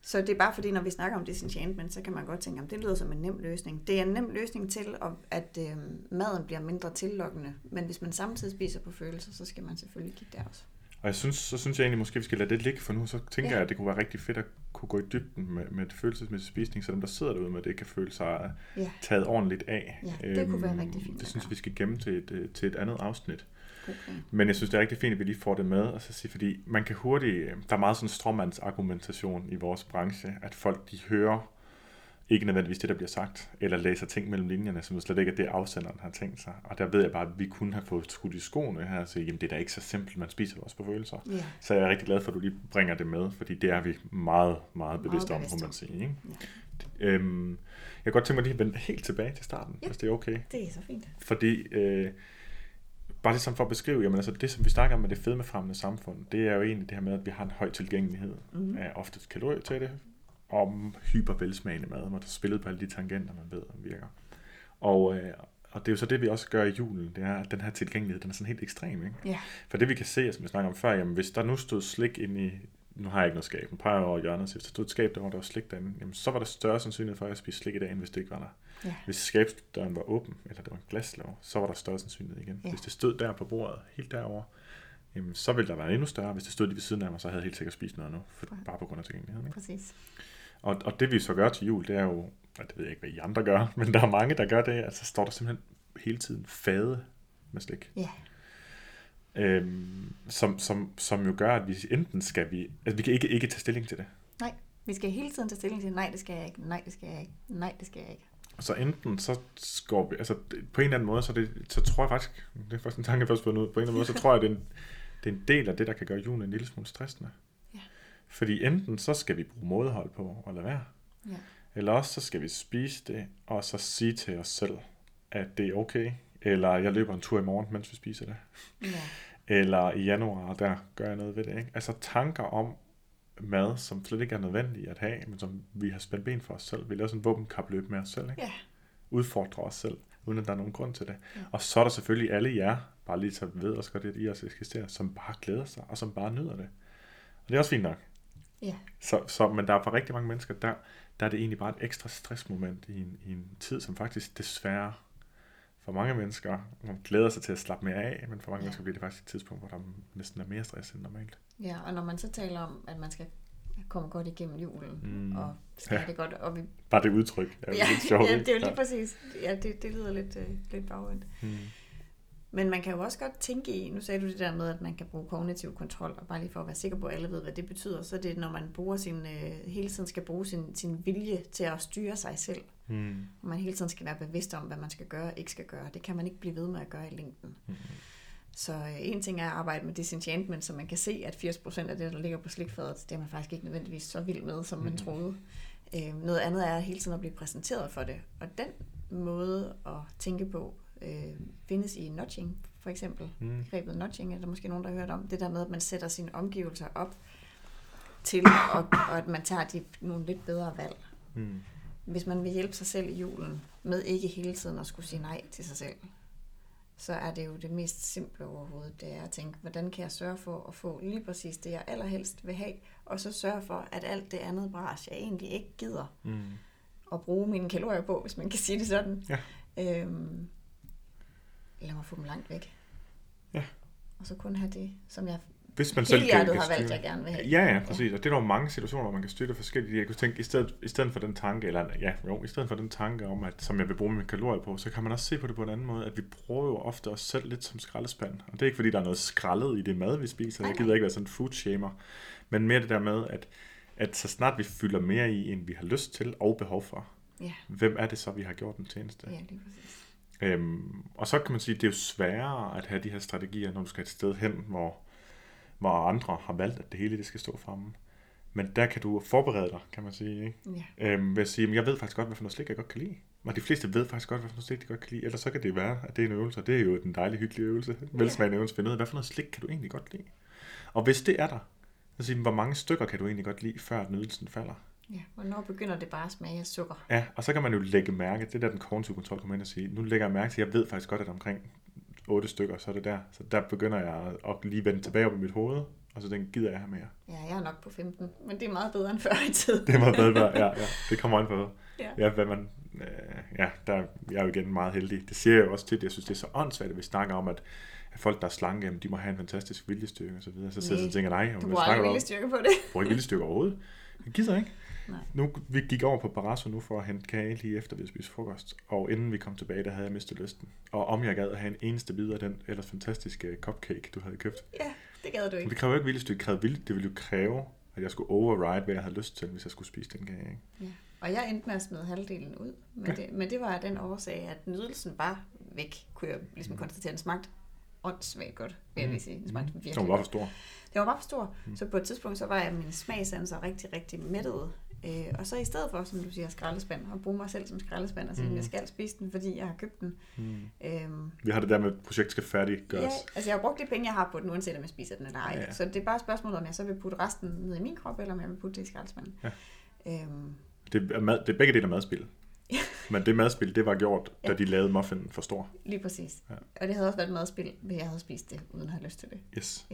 Så det er bare fordi, når vi snakker om disenchantment, så kan man godt tænke, at det lyder som en nem løsning. Det er en nem løsning til, at, øh, maden bliver mindre tillokkende. Men hvis man samtidig spiser på følelser, så skal man selvfølgelig kigge der også. Og jeg synes, så synes jeg egentlig måske, vi skal lade det ligge, for nu så tænker Ja. jeg, at det kunne være rigtig fedt at kunne gå i dybden med, med det følelsesmæssige spisning, så dem, der sidder derude med det, kan føle sig Ja, taget ordentligt af. Ja, det kunne være rigtig fint Det synes vi skal gemme til et, øh, til et andet afsnit. Men jeg synes, det er rigtig fint, at vi lige får det med, og så sige, fordi man kan hurtigt, øh, der er meget sådan stråmands argumentation i vores branche, at folk de hører ikke nødvendigvis det, der bliver sagt, eller læser ting mellem linjerne, som slet ikke er det, afsenderen har tænkt sig. Og der ved jeg bare, at vi kunne have fået skudt i skoene her og sige, jamen det er da ikke så simpelt, man spiser også på følelser. Ja, Så jeg er rigtig glad for, at du lige bringer det med, fordi det er vi meget, meget bevidste om, bevidste må man om. sige. Ikke? ja. Øhm, jeg kan godt tænke mig lige at vende helt tilbage til starten, Ja. hvis det er okay. det er så fint. Fordi, øh, bare ligesom for at beskrive, jamen altså det, som vi snakker om med det fedmefremmende samfund, det er jo egentlig det her med, at vi har en høj tilgængelighed Mhm. af oftest kalorier til det, og hyper velsmagende mad, hvor der er spillet på alle de tangenter, man ved, om virker. Og, øh, og det er jo så det, vi også gør i julen, det er, at den her tilgængelighed, den er sådan helt ekstrem, ikke? Ja, For det vi kan se, som vi snakker om før, jamen hvis der nu stod slik ind i, nu har jeg ikke noget skab, men peger over hjørnet, så hvis der stod et skab der, hvor der var slik derinde, jamen så var der større sandsynlighed for, at jeg spiste slik i dag, end hvis det ikke var der. ja, Hvis skabsdøren var åben, eller det var en glaslåg, så var der større sandsynlighed igen. Ja. Hvis det stod der på bordet, helt derovre, jamen, så ville der være endnu større. Hvis det stod lige ved siden af mig, så havde jeg helt sikkert spist noget nu, for, Ja. bare på grund af tilgængeligheden. Ikke? præcis. Og, og det vi så gør til jul, det er jo, og det ved jeg ikke, hvad I andre gør, men der er mange, der gør det, altså står der simpelthen hele tiden fade med slik. Ja, Øhm, som, som, som jo gør, at vi enten skal vi, altså vi kan ikke, ikke tage stilling til det. vi skal hele tiden tage stilling til, nej, det skal jeg ikke, nej, det skal jeg ikke, nej, det skal jeg ikke. Så enten så går vi, altså på en eller anden måde, så, det, så tror jeg faktisk, det er faktisk en tanke, jeg først på nu, på en eller anden måde, så tror jeg, det er, en, det er en del af det, der kan gøre julen en lille smule stressende. Ja. Fordi enten så skal vi bruge mådehold på at lade være, Ja. eller også så skal vi spise det, og så sige til os selv, at det er okay, eller jeg løber en tur i morgen, mens vi spiser det, Ja, eller i januar, der gør jeg noget ved det. Ikke? Altså tanker om mad, som slet ikke er nødvendige at have, men som vi har spændt ben for os selv. Vi laver sådan en våbenkapløb med os selv. Ikke? ja, udfordre os selv, uden at der er nogen grund til det. Ja. Og så er der selvfølgelig alle jer, bare lige så ved også godt, at I også eksisterer, som bare glæder sig, og som bare nyder det. Og det er også fint nok. ja, Så, så, men der er for rigtig mange mennesker, der, der er det egentlig bare et ekstra stressmoment i en, i en tid, som faktisk desværre for mange mennesker man glæder sig til at slappe mere af, men for mange Ja. ja. mennesker bliver det faktisk et tidspunkt, hvor der næsten er mere stress end normalt. ja, og når man så taler om, at man skal komme godt igennem julen, Mm. og skal Ja. det godt, og vi Bare det udtryk er jo ja, lidt sjovt. ja, det er jo lige præcis. Ja, det, det lyder lidt, øh, lidt bagvendt. Mm. Men man kan jo også godt tænke i, nu sagde du det der med, at man kan bruge kognitiv kontrol, og bare lige for at være sikker på, at alle ved, hvad det betyder, så er det, når man bruger sin, øh, hele tiden skal bruge sin, sin vilje til at styre sig selv. Mm. Og man hele tiden skal være bevidst om, hvad man skal gøre og ikke skal gøre. Det kan man ikke blive ved med at gøre i længden. Mm. Så øh, en ting er at arbejde med disenchantment, så man kan se, at 80% af det, der ligger på slikfadet, det er man faktisk ikke nødvendigvis så vild med, som man Mhm. troede. Øh, noget andet er hele tiden at blive præsenteret for det. Og den måde at tænke på øh, findes i nudging, for eksempel. Mm. Begrebet nudging er der måske nogen, der har hørt om. Det der med, at man sætter sine omgivelser op til, og, og at man tager de, nogle lidt bedre valg. Mm. Hvis man vil hjælpe sig selv i julen, med ikke hele tiden at skulle sige nej til sig selv, så er det jo det mest simple overhovedet. Det er at tænke, hvordan kan jeg sørge for at få lige præcis det, jeg allerhelst vil have, og så sørge for, at alt det andet bras, jeg egentlig ikke gider Mm. at bruge mine kalorier på, hvis man kan sige det sådan. Ja. Øhm, lad mig få dem langt væk. Ja. Og så kun have det, som jeg Hvis man selv kan, har valgt, jeg gerne vil have. Ja, ja, præcis. Og det er der jo mange situationer, hvor man kan styre det forskelligt. Jeg kunne tænke, i stedet, i stedet for den tanke, eller ja, jo, i stedet for den tanke om, at som jeg vil bruge mine kalorier på, så kan man også se på det på en anden måde, at vi bruger jo ofte os selv lidt som skraldespand. Og det er ikke, fordi der er noget skraldet i det mad, vi spiser. Jeg gider ikke være sådan en food shamer. Men mere det der med, at, at så snart vi fylder mere i, end vi har lyst til og behov for, Ja, hvem er det så, vi har gjort en tjeneste? ja lige præcis. Øhm, og så kan man sige, at det er jo sværere at have de her strategier, når du skal et sted hen, hvor, hvor andre har valgt, at det hele det skal stå fremme. Men der kan du forberede dig, kan man sige. Ikke? Ja. Øhm, ved at sige, at jeg ved faktisk godt, hvad for noget slik, jeg godt kan lide. Og de fleste ved faktisk godt, hvad for noget slik, de godt kan lide. Ellers så kan det være, at det er en øvelse, og det er jo en dejlig, hyggelig øvelse. Velsmagende øvelse, finde ud af, hvad for noget slik kan du egentlig godt lide. Og hvis det er der, så sige, hvor mange stykker kan du egentlig godt lide, før nydelsen falder. Ja. Hvornår begynder det bare at smage af sukker? Ja, og så kan man jo lægge mærke, det er der den kognitive kontrol kommer ind og sige, nu lægger jeg mærke til, at jeg ved faktisk godt, at omkring otte stykker, så er det der. Så der begynder jeg at- lige vende tilbage op i mit hoved, og så den gider jeg have mere. Ja, jeg er nok på 15, men det er meget bedre end før i tiden. Det er meget bedre, ja, ja. Det kommer an på, Ja. ja, hvad man, øh, ja, der, jeg er jo igen meget heldig. Det siger jeg jo også tit, jeg synes, det er så åndssvagt, at vi snakker om, at folk, der er slanke, jamen, de må have en fantastisk viljestyrke og så videre. Så sidder jeg og tænker, nej, Du bruger om? viljestyrke på det. Jeg bruger ikke viljestyrke overhovedet. Jeg gider ikke. Nej. Nu, vi gik over på Barrasso nu for at hente kage lige efter vi havde spist frokost, og inden vi kom tilbage, der havde jeg mistet lysten. Og om jeg gad at have en eneste bid af den ellers fantastiske cupcake, du havde købt. Ja, det gad du Men ikke. det kræver jo ikke viljestyrke, det krævede vilje, det ville jo kræve, at jeg skulle override, hvad jeg havde lyst til, hvis jeg skulle spise den kage. Ikke? Ja. Og jeg endte med at smide halvdelen ud. Men, Ja. det, men det var af den årsag, at nydelsen var væk, kunne jeg ligesom konstatere. Den smagte åndssvagt godt, vil jeg lige sige. Den smagte Så virkelig hun var godt. for stor. Det var bare for stor. Så på et tidspunkt, så var jeg mine smagsanser rigtig, rigtig mættede. Øh, og så i stedet for, som du siger, skraldespand, og bruge mig selv som skraldespand, og sige, Mm. jeg skal spise den, fordi jeg har købt den. Mm. Øhm, Vi har det der med, at projektet skal færdiggøres. ja, altså jeg har brugt de penge, jeg har på den, uanset om jeg spiser den eller ej. Ja, Ja, ja. ja. Så det er bare et spørgsmål, om jeg så vil putte resten ned i min krop, eller om jeg vil putte det i skraldespanden. Ja. Øhm, Det, er mad, det er begge dele af madspil. Men det madspil, det var gjort, da Ja. de lavede muffin for stor. lige præcis. Ja. Ja. Og det havde også været et madspil, hvis jeg havde spist det, uden at have lyst til det. Yes.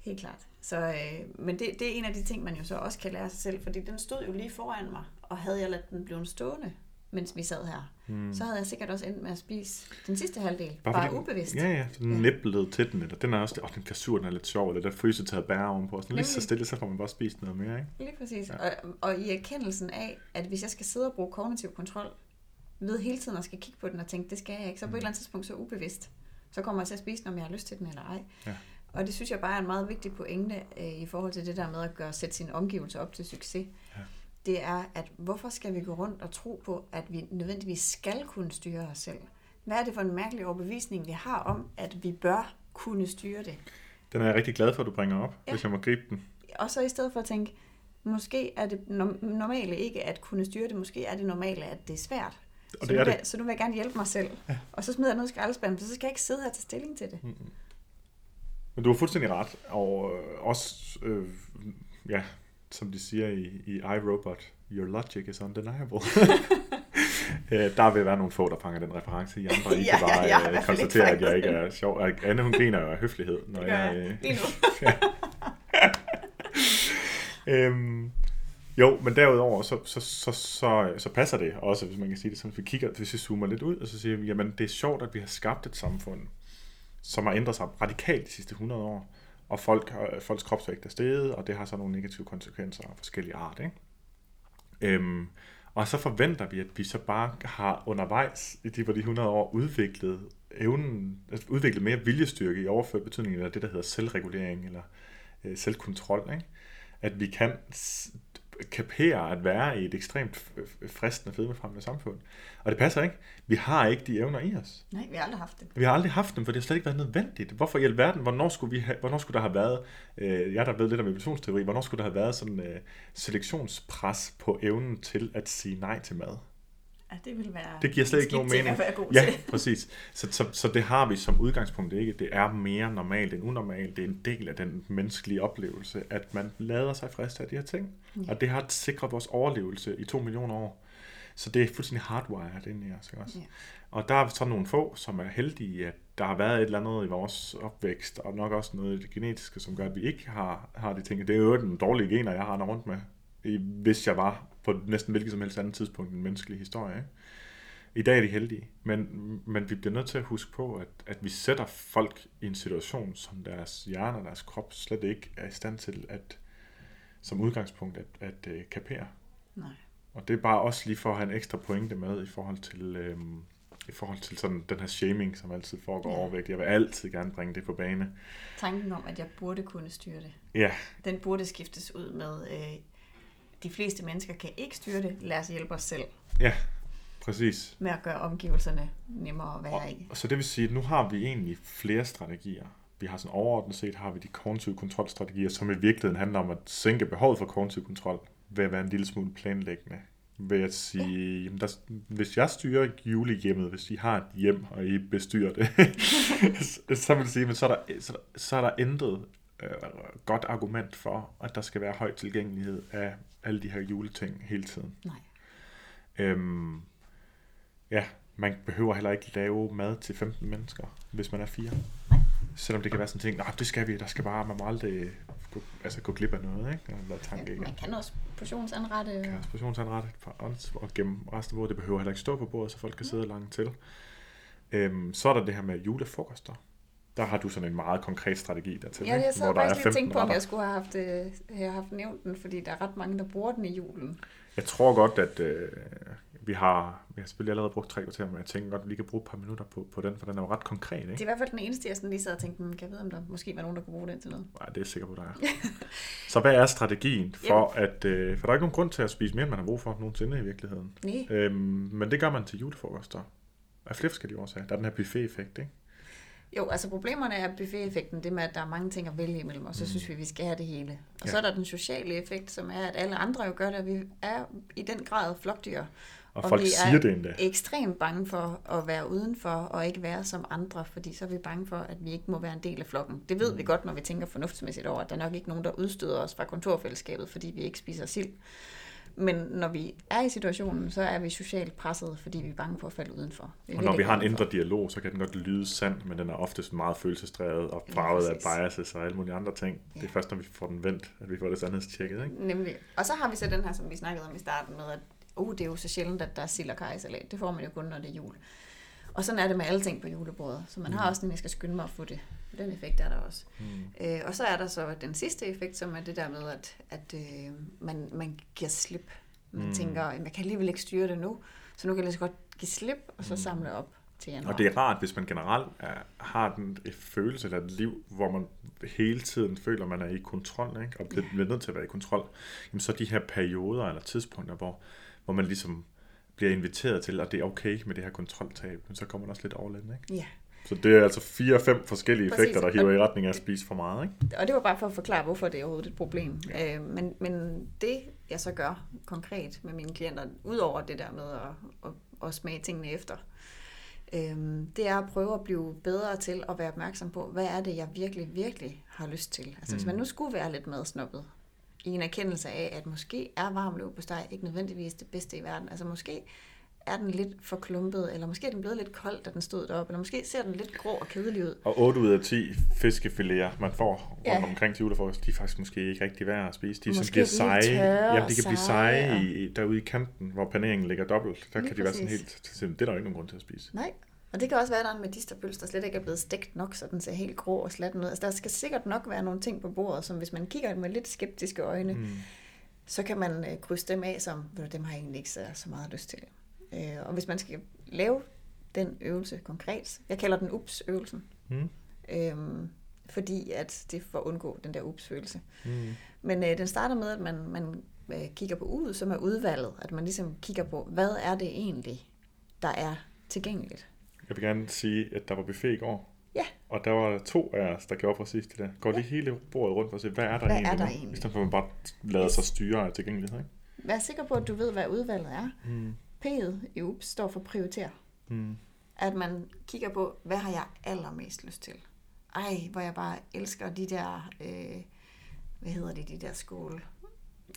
Helt klart. Så, øh, men det, det er en af de ting, man jo så også kan lære sig selv, fordi den stod jo lige foran mig, og havde jeg ladet den blive stående, mens vi sad her, Mm. mm. så havde jeg sikkert også endt med at spise den sidste halvdel, Bare bare, den- ubevidst. Ja, ja. Sådan Ja. niblet til den, eller den er også, åh, den glasur, den er lidt sjov, eller der frysetaget bær ovenpå. Sådan lige så stille, så får man bare spist noget mere, ikke? Lige præcis. Ja. Og, og i erkendelsen af, at hvis jeg skal sidde og bruge kognitiv kontrol, ved hele tiden at skal kigge på den og tænke, det skal jeg ikke, så på Mm. et eller andet tidspunkt så ubevidst, så kommer jeg til at spise den, om jeg har lyst til den eller ej. Ja. Og det synes jeg bare er en meget vigtig pointe øh, i forhold til det der med at gøre, sætte sine omgivelser op til succes. Ja. Det er, at hvorfor skal vi gå rundt og tro på, at vi nødvendigvis skal kunne styre os selv? Hvad er det for en mærkelig overbevisning, vi har om, at vi bør kunne styre det? Den er jeg rigtig glad for, at du bringer op, Ja. hvis jeg må gribe den. Og så i stedet for at tænke, måske er det norm- normale ikke at kunne styre det, måske er det normale, at det er svært. Og så, det nu er vil, det. jeg- så nu vil jeg gerne hjælpe mig selv. Ja. Og så smider jeg noget i skraldespanden, for så skal jeg ikke sidde her tage stilling til det. Men du har fuldstændig ret, og øh, også, øh, ja, som de siger i, i iRobot, your logic is undeniable. Øh, der vil være nogle få, der fanger den reference i andre. I Ja, kan bare ja, i øh, konstatere, at jeg ikke er sjov. Anne, hun griner jo af høflighed, når Det gør jeg... jeg. øh, nu. øhm, jo, men derudover, så, så, så, så, så passer det også, hvis man kan sige det sådan, hvis vi kigger, hvis vi zoomer lidt ud, og så siger vi, jamen det er sjovt, at vi har skabt et samfund, som har ændret sig radikalt de sidste 100 år, og folk, har- folks kropsvægt er steget, og det har så nogle negative konsekvenser af forskellige art, ikke? Øhm, og så forventer vi, at vi så bare har undervejs i de, på de 100 år udviklet evnen, altså udviklet mere viljestyrke i overført betydning, eller det, der hedder selvregulering, eller øh, selvkontrol, ikke? at vi kan kapere at være i et ekstremt fristende fedmefremmende samfund. Og det passer ikke. Vi har ikke de evner i os. Nej, vi har aldrig haft det. Vi har aldrig haft dem, for det har slet ikke været nødvendigt. Hvorfor i alverden, hvornår skulle, vi have, hvornår skulle der have været, øh, jeg der ved lidt om evolutionsteori, hvornår skulle der have været sådan øh, selektionspres på evnen til at sige nej til mad? Ja, det vil være Det giver slet ikke nogen mening. Ja, præcis. Så, så, så det har vi som udgangspunkt ikke. Det er mere normalt end unormalt. Det er en del af den menneskelige oplevelse, at man lader sig friste af de her ting. Ja. Og det har sikret vores overlevelse i to millioner år. Så det er fuldstændig hardwired ind i os. Ikke også? Ja. Og der er så nogle få, som er heldige, at der har været et eller andet i vores opvækst, og nok også noget i det genetiske, som gør, at vi ikke har, har de ting. Det er jo den dårlige gener, jeg har rundt med, hvis jeg var på næsten hvilket som helst andet tidspunkt i den menneskelige historie. Ikke? I dag er de heldige, men, men vi bliver nødt til at huske på, at, at vi sætter folk i en situation, som deres hjerne og deres krop slet ikke er i stand til at, som udgangspunkt at, at uh, kapere. Nej. Og det er bare også lige for at have en ekstra pointe med i forhold til, øhm, i forhold til sådan den her shaming, som altid foregår ja. overvægt. Jeg vil altid gerne bringe det på bane. Tanken om, at jeg burde kunne styre det, Ja, den burde skiftes ud med, øh, de fleste mennesker kan ikke styre det, lad os hjælpe os selv ja, præcis. med at gøre omgivelserne nemmere at være Og, i. og så det vil sige, at nu har vi egentlig flere strategier. Vi har sådan overordnet set, har vi de kognitive kontrolstrategier, som i virkeligheden handler om at sænke behovet for kognitiv kontrol, ved at være en lille smule planlæggende. Ved at sige, jamen der, hvis jeg styrer julehjemmet, hvis I har et hjem, og I bestyrer det, så vil jeg sige, men så er der, så, så er der intet øh, godt argument for, at der skal være høj tilgængelighed af alle de her juleting hele tiden. Nej. Øhm, ja, man behøver heller ikke lave mad til 15 mennesker, hvis man er fire. Nej. Selvom det kan være sådan en ting, nej, det skal vi, der skal bare, man må aldrig gå, altså gå glip af noget, ikke? Den der tanke, ikke? Man kan også portionsanrette. Kan og- også portionsanrette og gemme resten af bordet. Det behøver heller ikke stå på bordet, så folk kan sidde langt til. Øhm, så er der det her med julefrokoster. Der har du sådan en meget konkret strategi dertil, Ja, jeg sad der faktisk lige og 15 tænkte på, om jeg skulle have haft, øh, have haft nævnt den, fordi der er ret mange, der bruger den i julen. Jeg tror godt, at øh, vi har, vi har selvfølgelig allerede brugt tre kvarter, men jeg tænker godt, at vi kan bruge et par minutter på, på den, for den er jo ret konkret, ikke? Det er i hvert fald den eneste, jeg sådan lige sad og tænkte, "Hmm, kan jeg vide, om der måske var nogen, der kunne bruge den til noget? Nej, det er jeg sikker på, der er. så hvad er strategien for at... Øh, for der er ikke nogen grund til at spise mere, end man har brug for nogensinde i virkeligheden. Nej. Øhm, men det gør man til julefrokoster. Af flere forskellige årsager. Der er den her buffet-effekt, ikke? Jo, altså problemerne er buffet-effekten, det med, at der er mange ting at vælge imellem, og så Mm. synes vi, vi skal have det hele. Og Ja. så er der den sociale effekt, som er, at alle andre jo gør det, og vi er i den grad flokdyr. Og, Og folk vi er- siger det endda. Ekstremt bange for at være udenfor, og ikke være som andre, fordi så er vi bange for, at vi ikke må være en del af flokken. Det ved vi Mm. godt, når vi tænker fornuftsmæssigt over, at der er nok ikke nogen, der udstøder os fra kontorfællesskabet, fordi vi ikke spiser sild. Men når vi er i situationen, så er vi socialt presset, fordi vi er bange for at falde udenfor. Vi Og når vi har en indre dialog, så kan den godt lyde sand, men den er oftest meget følelsesdrevet og Ja, farvet af biases og alle mulige andre ting. Det er Ja. først, når vi får den vendt, at vi får det sandhedstjekket, ikke? Nemlig. Og så har vi så den her, som vi snakkede om i starten med, at uh, det er jo så sjældent, at der er sild og kajsalat. Det får man jo kun, når det er jul. Og sådan er det med alle ting på julebordet. Så man har Mm. også den, jeg skal skynde mig at få det. Den effekt er der også. Mm. Øh, og så er der så den sidste effekt, som er det der med, at, at øh, man, man giver slip. Man Mm. tænker, "Jamen, jeg kan alligevel ikke styre det nu, så nu kan jeg lige så godt give slip, og så Mm. samle op til januar. Og det er rart, hvis man generelt er, har den følelse eller et liv, hvor man hele tiden føler, at man er i kontrol, ikke? og bliver, bliver nødt til at være i kontrol, jamen så de her perioder eller tidspunkter, hvor, hvor man ligesom bliver inviteret til, at det er okay med det her kontroltab, men så kommer man også lidt in, ikke? Ja, Så det er altså fire-fem forskellige Præcis. effekter, der hiver i retning af at spise for meget, ikke? og det var bare for at forklare, hvorfor det er overhovedet et problem. Øh, men, men det, jeg så gør konkret med mine klienter, udover det der med at, at, at smage tingene efter, øh, det er at prøve at blive bedre til at være opmærksom på, hvad er det, jeg virkelig, virkelig har lyst til. Altså mm. hvis Mm. man nu skulle være lidt madsnoppet, i en erkendelse af, at måske er varm løb på steg ikke nødvendigvis det bedste i verden. Altså måske er den lidt for klumpet, eller måske er den blevet lidt kold, da den stod deroppe, eller måske ser den lidt grå og kedelig ud. Og 8 ud af 10 fiskefiléer, man får rundt Ja. omkring til julefrokost, de er faktisk måske ikke rigtig værd at spise. De Måske bliver er seje. Jamen, de kan blive seje, seje og- i, derude i kanten, hvor paneringen ligger dobbelt. Der Lige kan de være sådan præcis. helt... Det er der jo ikke nogen grund til at spise. Nej, og det kan også være, at der er en medisterpølse, der slet ikke er blevet stegt nok, så den ser helt grå og slatten ud. Altså, der skal sikkert nok være nogle ting på bordet, som hvis man kigger med lidt skeptiske øjne, mm. Så kan man øh, krydse dem af som, dem har jeg egentlig ikke så, så meget lyst til. Øh, og hvis man skal lave den øvelse konkret, jeg kalder den ups-øvelsen, Mm. øhm, fordi at det er at undgå den der ups-følelse. Mm. Men øh, den starter med, at man, man øh, kigger på ud, som er udvalget. At man ligesom kigger på, hvad er det egentlig, der er tilgængeligt. Jeg vil gerne sige, at der var buffet i går. Ja. Og der var to af os, der gjorde præcis det der. Går lige hele bordet rundt for at se, hvad er der Hvad er egentlig der nu? egentlig? I stedet for at man bare lader sig styre af tilgængelighed. Ikke? Vær sikker på, at du ved, hvad udvalget er. Mm. P'et i UPS står for prioritere. Mm. At man kigger på, hvad har jeg allermest lyst til? Ej, hvor jeg bare elsker de der, øh, hvad hedder det, de der skåle?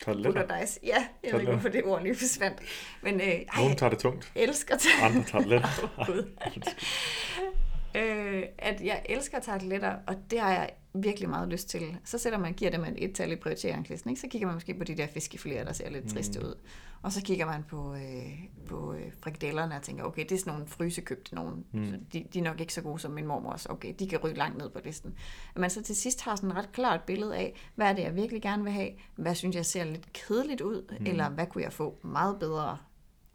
Toiletter. Butterdice. Ja, jeg ved ikke, Toiletter. hvorfor det ord lige forsvandt. Men øh, ej, Nogen tager det tungt, elsker andre tager det let. Øh, at jeg elsker tarteletter, og det har jeg virkelig meget lyst til. Så sætter man, giver dem et et-tal i prioriteringslisten, ikke? så kigger man måske på de der fiskefiléer, der ser lidt triste ud. Og så kigger man på, øh, på øh, frikadellerne og tænker, okay, det er sådan nogle frysekøbte nogen. Mm. Så de, de er nok ikke så gode som min mormors. Okay, de kan ryge langt ned på listen. At man så til sidst har sådan et ret klart billede af, hvad er det, jeg virkelig gerne vil have? Hvad synes jeg ser lidt kedeligt ud? Mm. Eller hvad kunne jeg få meget bedre?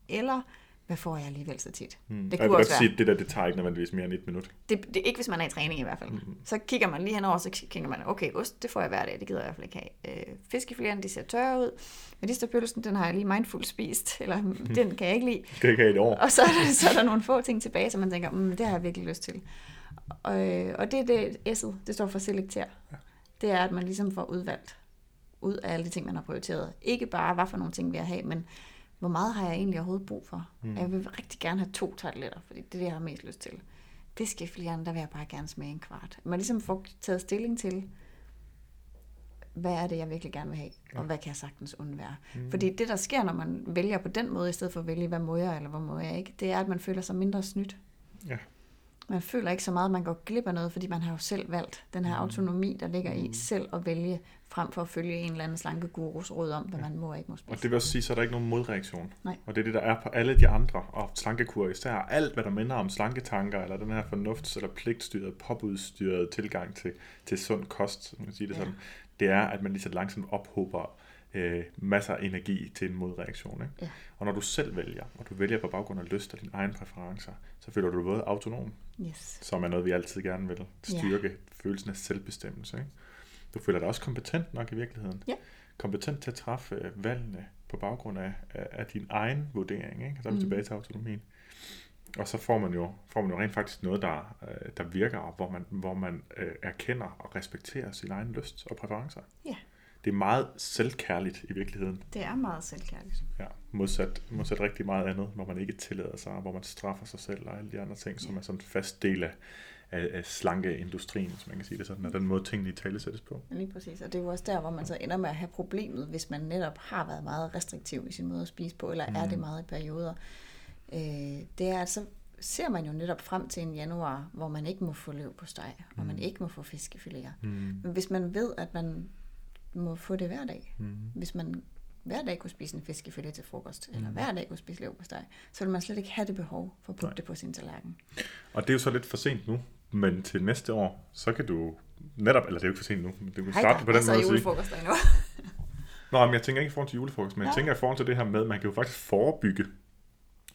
Eller hvad får jeg alligevel så tit? Mm. Det Og jeg kunne vil også være. sige, at det der, det tager ikke nødvendigvis mere end et minut. Det, det er ikke, hvis man er i træning i hvert fald. Mm. Så kigger man lige henover, så kigger man, okay, ost, det får jeg hver dag, det gider jeg i hvert fald ikke have. Øh, fiskefiléerne, de ser tørre ud. Medisterpølsen, den har jeg lige mindful spist, eller den kan jeg ikke lide. Det kan ikke have et år. Og så er, der, så er der nogle få ting tilbage, som man tænker, mm, det har jeg virkelig lyst til. Og, øh, og det er det, S'et, det står for selekter. Det er, at man ligesom får udvalgt ud af alle de ting, man har prioriteret. Ikke bare, hvad for nogle ting vil jeg have, men hvor meget har jeg egentlig overhovedet brug for? Mm. Jeg vil rigtig gerne have to tarteletter, fordi det er det, jeg har mest lyst til. Fiskefilierne, der vil jeg bare gerne smage en kvart. Man ligesom får taget stilling til, hvad er det, jeg virkelig gerne vil have, og hvad kan jeg sagtens undvære. Mm. Fordi det, der sker, når man vælger på den måde, i stedet for at vælge, hvad må jeg, eller hvad må jeg ikke, det er, at man føler sig mindre snydt. Ja. Man føler ikke så meget, at man går glip af noget, fordi man har jo selv valgt den her autonomi, der ligger i selv at vælge, frem for at følge en eller anden slanke gurus råd om, hvad man må og ikke må Og spise. det vil også sige, så er der ikke nogen modreaktion. Nej. Og det er det, der er på alle de andre, og slankekur især. Alt, hvad der minder om slanketanker, eller den her fornufts- eller pligtstyrede, påbudstyrede tilgang til, til sund kost, som man kan sige det Ja. sådan, det er, at man lige så langsomt ophober øh, masser af energi til en modreaktion. Ikke? Ja. Og når du selv vælger, og du vælger på baggrund af lyst og dine egne præferencer, så føler du dig både autonom, Yes. som er noget, vi altid gerne vil styrke, ja. følelsen af selvbestemmelse. Ikke? Du føler dig også kompetent nok i virkeligheden. Ja. Kompetent til at træffe øh, valgene på baggrund af, af, af din egen vurdering. Ikke? Så er vi Mhm. tilbage til autonomien. Og så får man jo, får man jo rent faktisk noget, der, øh, der virker, og hvor man, hvor man øh, erkender og respekterer sin egen lyst og præferencer. Ja. Det er meget selvkærligt i virkeligheden. Det er meget selvkærligt. Ja, modsat, modsat rigtig meget andet, hvor man ikke tillader sig, hvor man straffer sig selv og alle de andre ting, som er sådan en fast del af, af, af slankeindustrien, hvis man kan sige det sådan, og den måde tingene i tale sættes på. Ja, Lige præcis. Og det er jo også der, hvor man så ender med at have problemet, hvis man netop har været meget restriktiv i sin måde at spise på, eller mm. er det meget i perioder. Øh, det er, at så ser man jo netop frem til en januar, hvor man ikke må få løv på steg, hvor man ikke må få fiskefiléer. Mm. Men hvis man ved, at man må få det hver dag, Mm. hvis man hver dag kunne spise en fiskefilet til frokost, eller hver dag kunne spise lev på steg, så vil man slet ikke have det behov for at putte Nej. det på sin tallerken. Og det er jo så lidt for sent nu, men til næste år, så kan du netop, eller det er jo ikke for sent nu, men du kan starte da, på den altså måde at sige, endnu. Nå, men jeg tænker ikke i forhold til julefrokost, men jeg Ja. tænker i forhold til det her med, at man kan jo faktisk forebygge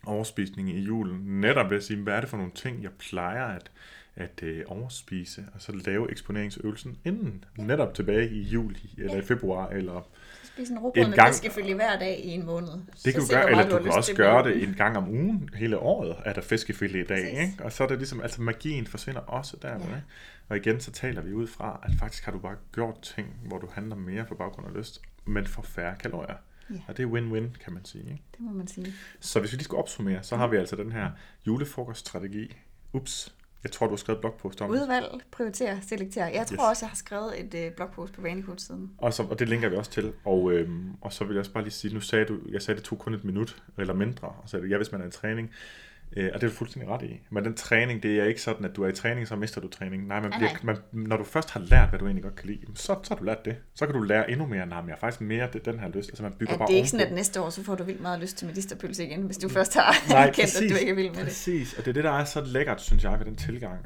overspisning i julen. Netop ved at sige, hvad er det for nogle ting, jeg plejer at, at øh, overspise, og så lave eksponeringsøvelsen inden. Netop tilbage i juli, eller Ja. i februar, eller Spise en råbrød En gang- fiskefilet hver dag i en måned. det kan Så du gøre, eller du kan også gøre det en gang om ugen, hele året, er der fiskefilet i dag, Præcis. ikke? Og så er det ligesom, altså magien forsvinder også der, Ja. ikke? Og igen, så taler vi ud fra, at faktisk har du bare gjort ting, hvor du handler mere på baggrund af lyst, men for færre kalorier. Ja. Og det er win-win, kan man sige, ikke? Det må man sige. Så hvis vi lige skal opsummere, så har vi altså den her julefrokoststrategi. Ups, jeg tror, du har skrevet blogpost om. Udvalg, prioritere, selektere. Jeg tror Yes. også, jeg har skrevet et øh, blogpost på Vanekode-siden. Og, så, og det linker vi også til. Og, øhm, og så vil jeg også bare lige sige, nu sagde du, jeg sagde, det tog kun et minut eller mindre. Og så ja, hvis man er i træning. Øh, og det er du fuldstændig ret i. Men den træning, det er ikke sådan, at du er i træning, så mister du træning. Nej, man bliver, nej. Man, når du først har lært, hvad du egentlig godt kan lide, så, så har du lært det. Så kan du lære endnu mere. Nej, men jeg har faktisk mere det, den her lyst. Altså man bygger Ja, bare det er ikke sådan, at næste år, så får du vildt meget lyst til medisterpølse igen, hvis du først har Nej, kendt, at du ikke er vild med det. Præcis, og det er det, der er så lækkert, synes jeg, ved den tilgang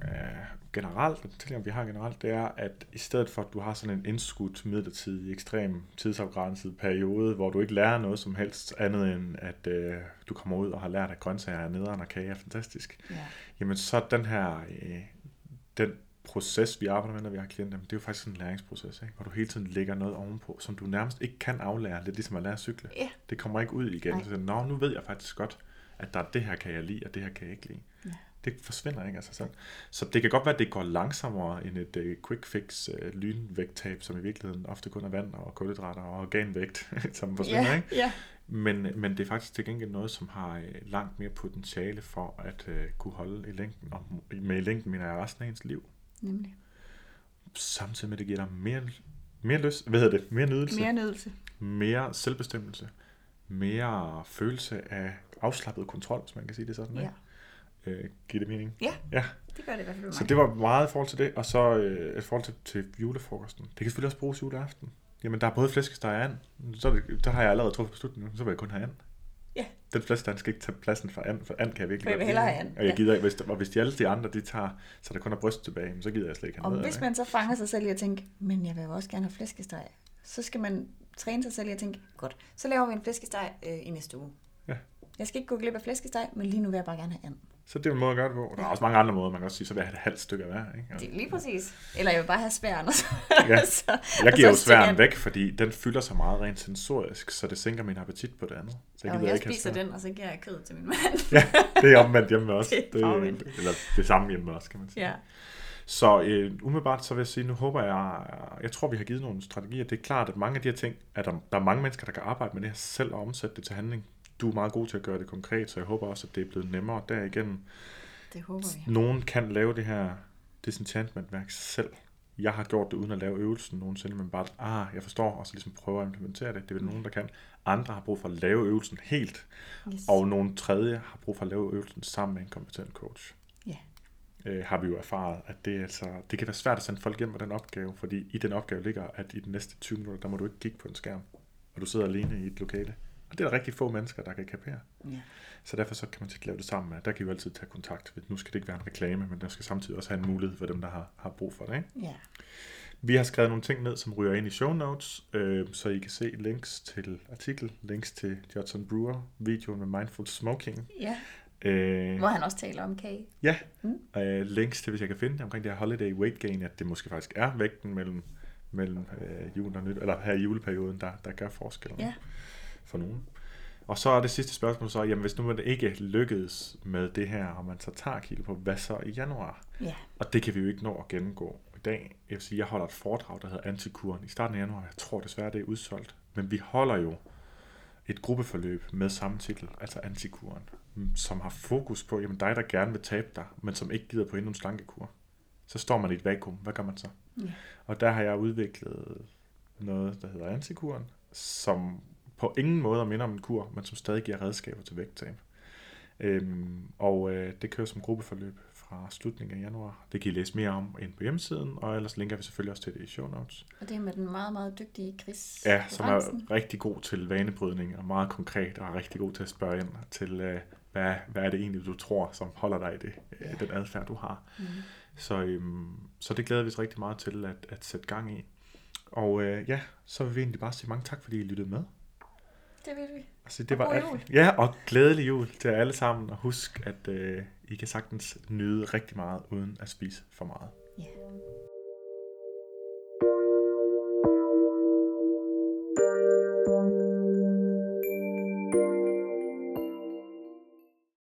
generelt, den tilgang, vi har generelt, det er, at i stedet for, at du har sådan en indskudt, midlertidig, ekstrem, tidsafgrænset periode, hvor du ikke lærer noget som helst andet end, at øh, du kommer ud og har lært, at grøntsager er nederen og kage er fantastisk, Ja. jamen så den her, øh, den proces, vi arbejder med, når vi har klienter, det er jo faktisk en læringsproces, ikke? hvor du hele tiden lægger noget ovenpå, som du nærmest ikke kan aflære, lidt ligesom at lære at cykle. Ja. Det kommer ikke ud igen. Nej. Så, Nå, nu ved jeg faktisk godt, at der er det her kan jeg lide, og det her kan jeg ikke lide. Ja. Det forsvinder ikke af sig selv. Så det kan godt være, at det går langsommere end et uh, quick fix uh, lynvægttab, som i virkeligheden ofte kun er vand og kulhydrater og organvægt, som forsvinder, Ja, ikke? ja. Men, men det er faktisk til gengæld noget, som har øh, langt mere potentiale for at øh, kunne holde i længden. Og med i længden mener jeg resten af ens liv. Nemlig. Samtidig med, at det giver dig mere, mere lyst, hvad hedder det, mere nydelse, Mere nydelse. mere selvbestemmelse, mere følelse af afslappet kontrol, hvis man kan sige det sådan. Ja. Ikke? Øh, giver det mening? Ja. Ja, Det gør det i hvert fald så det var meget i forhold til det, og så øh, i forhold til, til julefrokosten. Det kan selvfølgelig også bruges juleaften. Jamen, der er både flæskesteg og and. Så der har jeg allerede truffet beslutningen, så vil jeg kun have and. Ja. Den flæskesteg skal ikke tage pladsen for and, for and kan jeg virkelig For jeg vil hellere have and, Og jeg gider ikke, hvis, og hvis de alle de andre, de tager, så der kun er bryst tilbage, så gider jeg slet ikke have Og noget hvis man så fanger sig selv i at tænke, men jeg vil jo også gerne have flæskesteg, så skal man træne sig selv i at tænke, godt, så laver vi en flæskesteg øh, i næste uge. Ja. Jeg skal ikke gå glip af flæskesteg, men lige nu vil jeg bare gerne have and. Så det er en måde at gøre det på. Der er også mange andre måder, man kan også sige, så vil jeg have et halvt stykke af hver. Ikke? Det er lige præcis. Eller jeg vil bare have sværen. Og så, Ja. så, Jeg giver jo sværen væk, fordi den fylder så meget rent sensorisk, så det sænker min appetit på det andet. Så Jeg, gider jeg ikke have spiser den, og så giver jeg kød til min mand. Ja, det er omvendt hjemme os. Det er omvendt. eller det samme hjemme os, kan man sige. ja. Så øh, umiddelbart så vil jeg sige, nu håber jeg, jeg tror vi har givet nogle strategier. Det er klart, at mange af de her ting, at der, der er mange mennesker, der kan arbejde med det her selv og omsætte det til handling. Du er meget god til at gøre det konkret, så jeg håber også, at det er blevet nemmere derigennem. Det håber vi. Nogen kan lave det her disenchantment-værk selv. Jeg har gjort det uden at lave øvelsen nogensinde, men bare, ah, jeg forstår, og så ligesom prøve at implementere det. Det er vel nogen, der kan. Andre har brug for at lave øvelsen helt, Yes. og nogle tredje har brug for at lave øvelsen sammen med en kompetent coach. Ja. Øh, har vi jo erfaret, at det, er altså, det kan være svært at sende folk hjem med den opgave, fordi i den opgave ligger, at i de næste 20 minutter, der må du ikke kigge på en skærm, og du sidder alene i et lokale. Og det er der rigtig få mennesker, der kan kapere. Ja. Så derfor så kan man tit lave det sammen med. Der kan vi altid tage kontakt. Nu skal det ikke være en reklame, men der skal samtidig også have en mulighed for dem, der har, har brug for det. Ikke? ja. Vi har skrevet nogle ting ned, som ryger ind i show notes, øh, så I kan se links til artikel, links til Judson Brewer, videoen med Mindful Smoking. ja. Øh, Hvor han også taler om kage. ja, Mm. øh, links til, hvis jeg kan finde det, omkring det her holiday weight gain, at det måske faktisk er vægten mellem, mellem øh, jul og nyt, eller her i juleperioden, der, der gør forskellen Ja. For nogen. Og så er det sidste spørgsmål så, jamen hvis nu man ikke lykkedes med det her, og man så tager kilo på, hvad så i januar? Ja. Og det kan vi jo ikke nå at gennemgå i dag. Jeg vil sige, jeg holder et foredrag, der hedder Antikuren i starten af januar. Jeg tror desværre, det er udsolgt. Men vi holder jo et gruppeforløb med samme titel, altså Antikuren, som har fokus på, jamen dig, der gerne vil tabe dig, men som ikke gider på endnu en slankekur. Så står man i et vakuum. Hvad gør man så? Ja. Og der har jeg udviklet noget, der hedder Antikuren, som på ingen måde minder om en kur, men som stadig giver redskaber til vægttab. Øhm, og øh, det kører som gruppeforløb fra slutningen af januar. Det kan I læse mere om ind på hjemmesiden, og ellers linker vi selvfølgelig også til det i show notes. Og det er med den meget, meget dygtige Chris Ja, som er rigtig god til vanebrydning, og meget konkret, og er rigtig god til at spørge ind til, øh, hvad, hvad er det egentlig, du tror, som holder dig i det, øh, Ja. den adfærd, du har. Mhm. Så, øhm, så det glæder vi os rigtig meget til at, at sætte gang i. Og øh, ja, så vil vi egentlig bare sige mange tak, fordi I lyttede med. Det vil vi. Altså, det Og var god alt. jul. Ja, og glædelig jul til jer alle sammen. Og husk, at øh, I kan sagtens nyde rigtig meget, uden at spise for meget. Ja.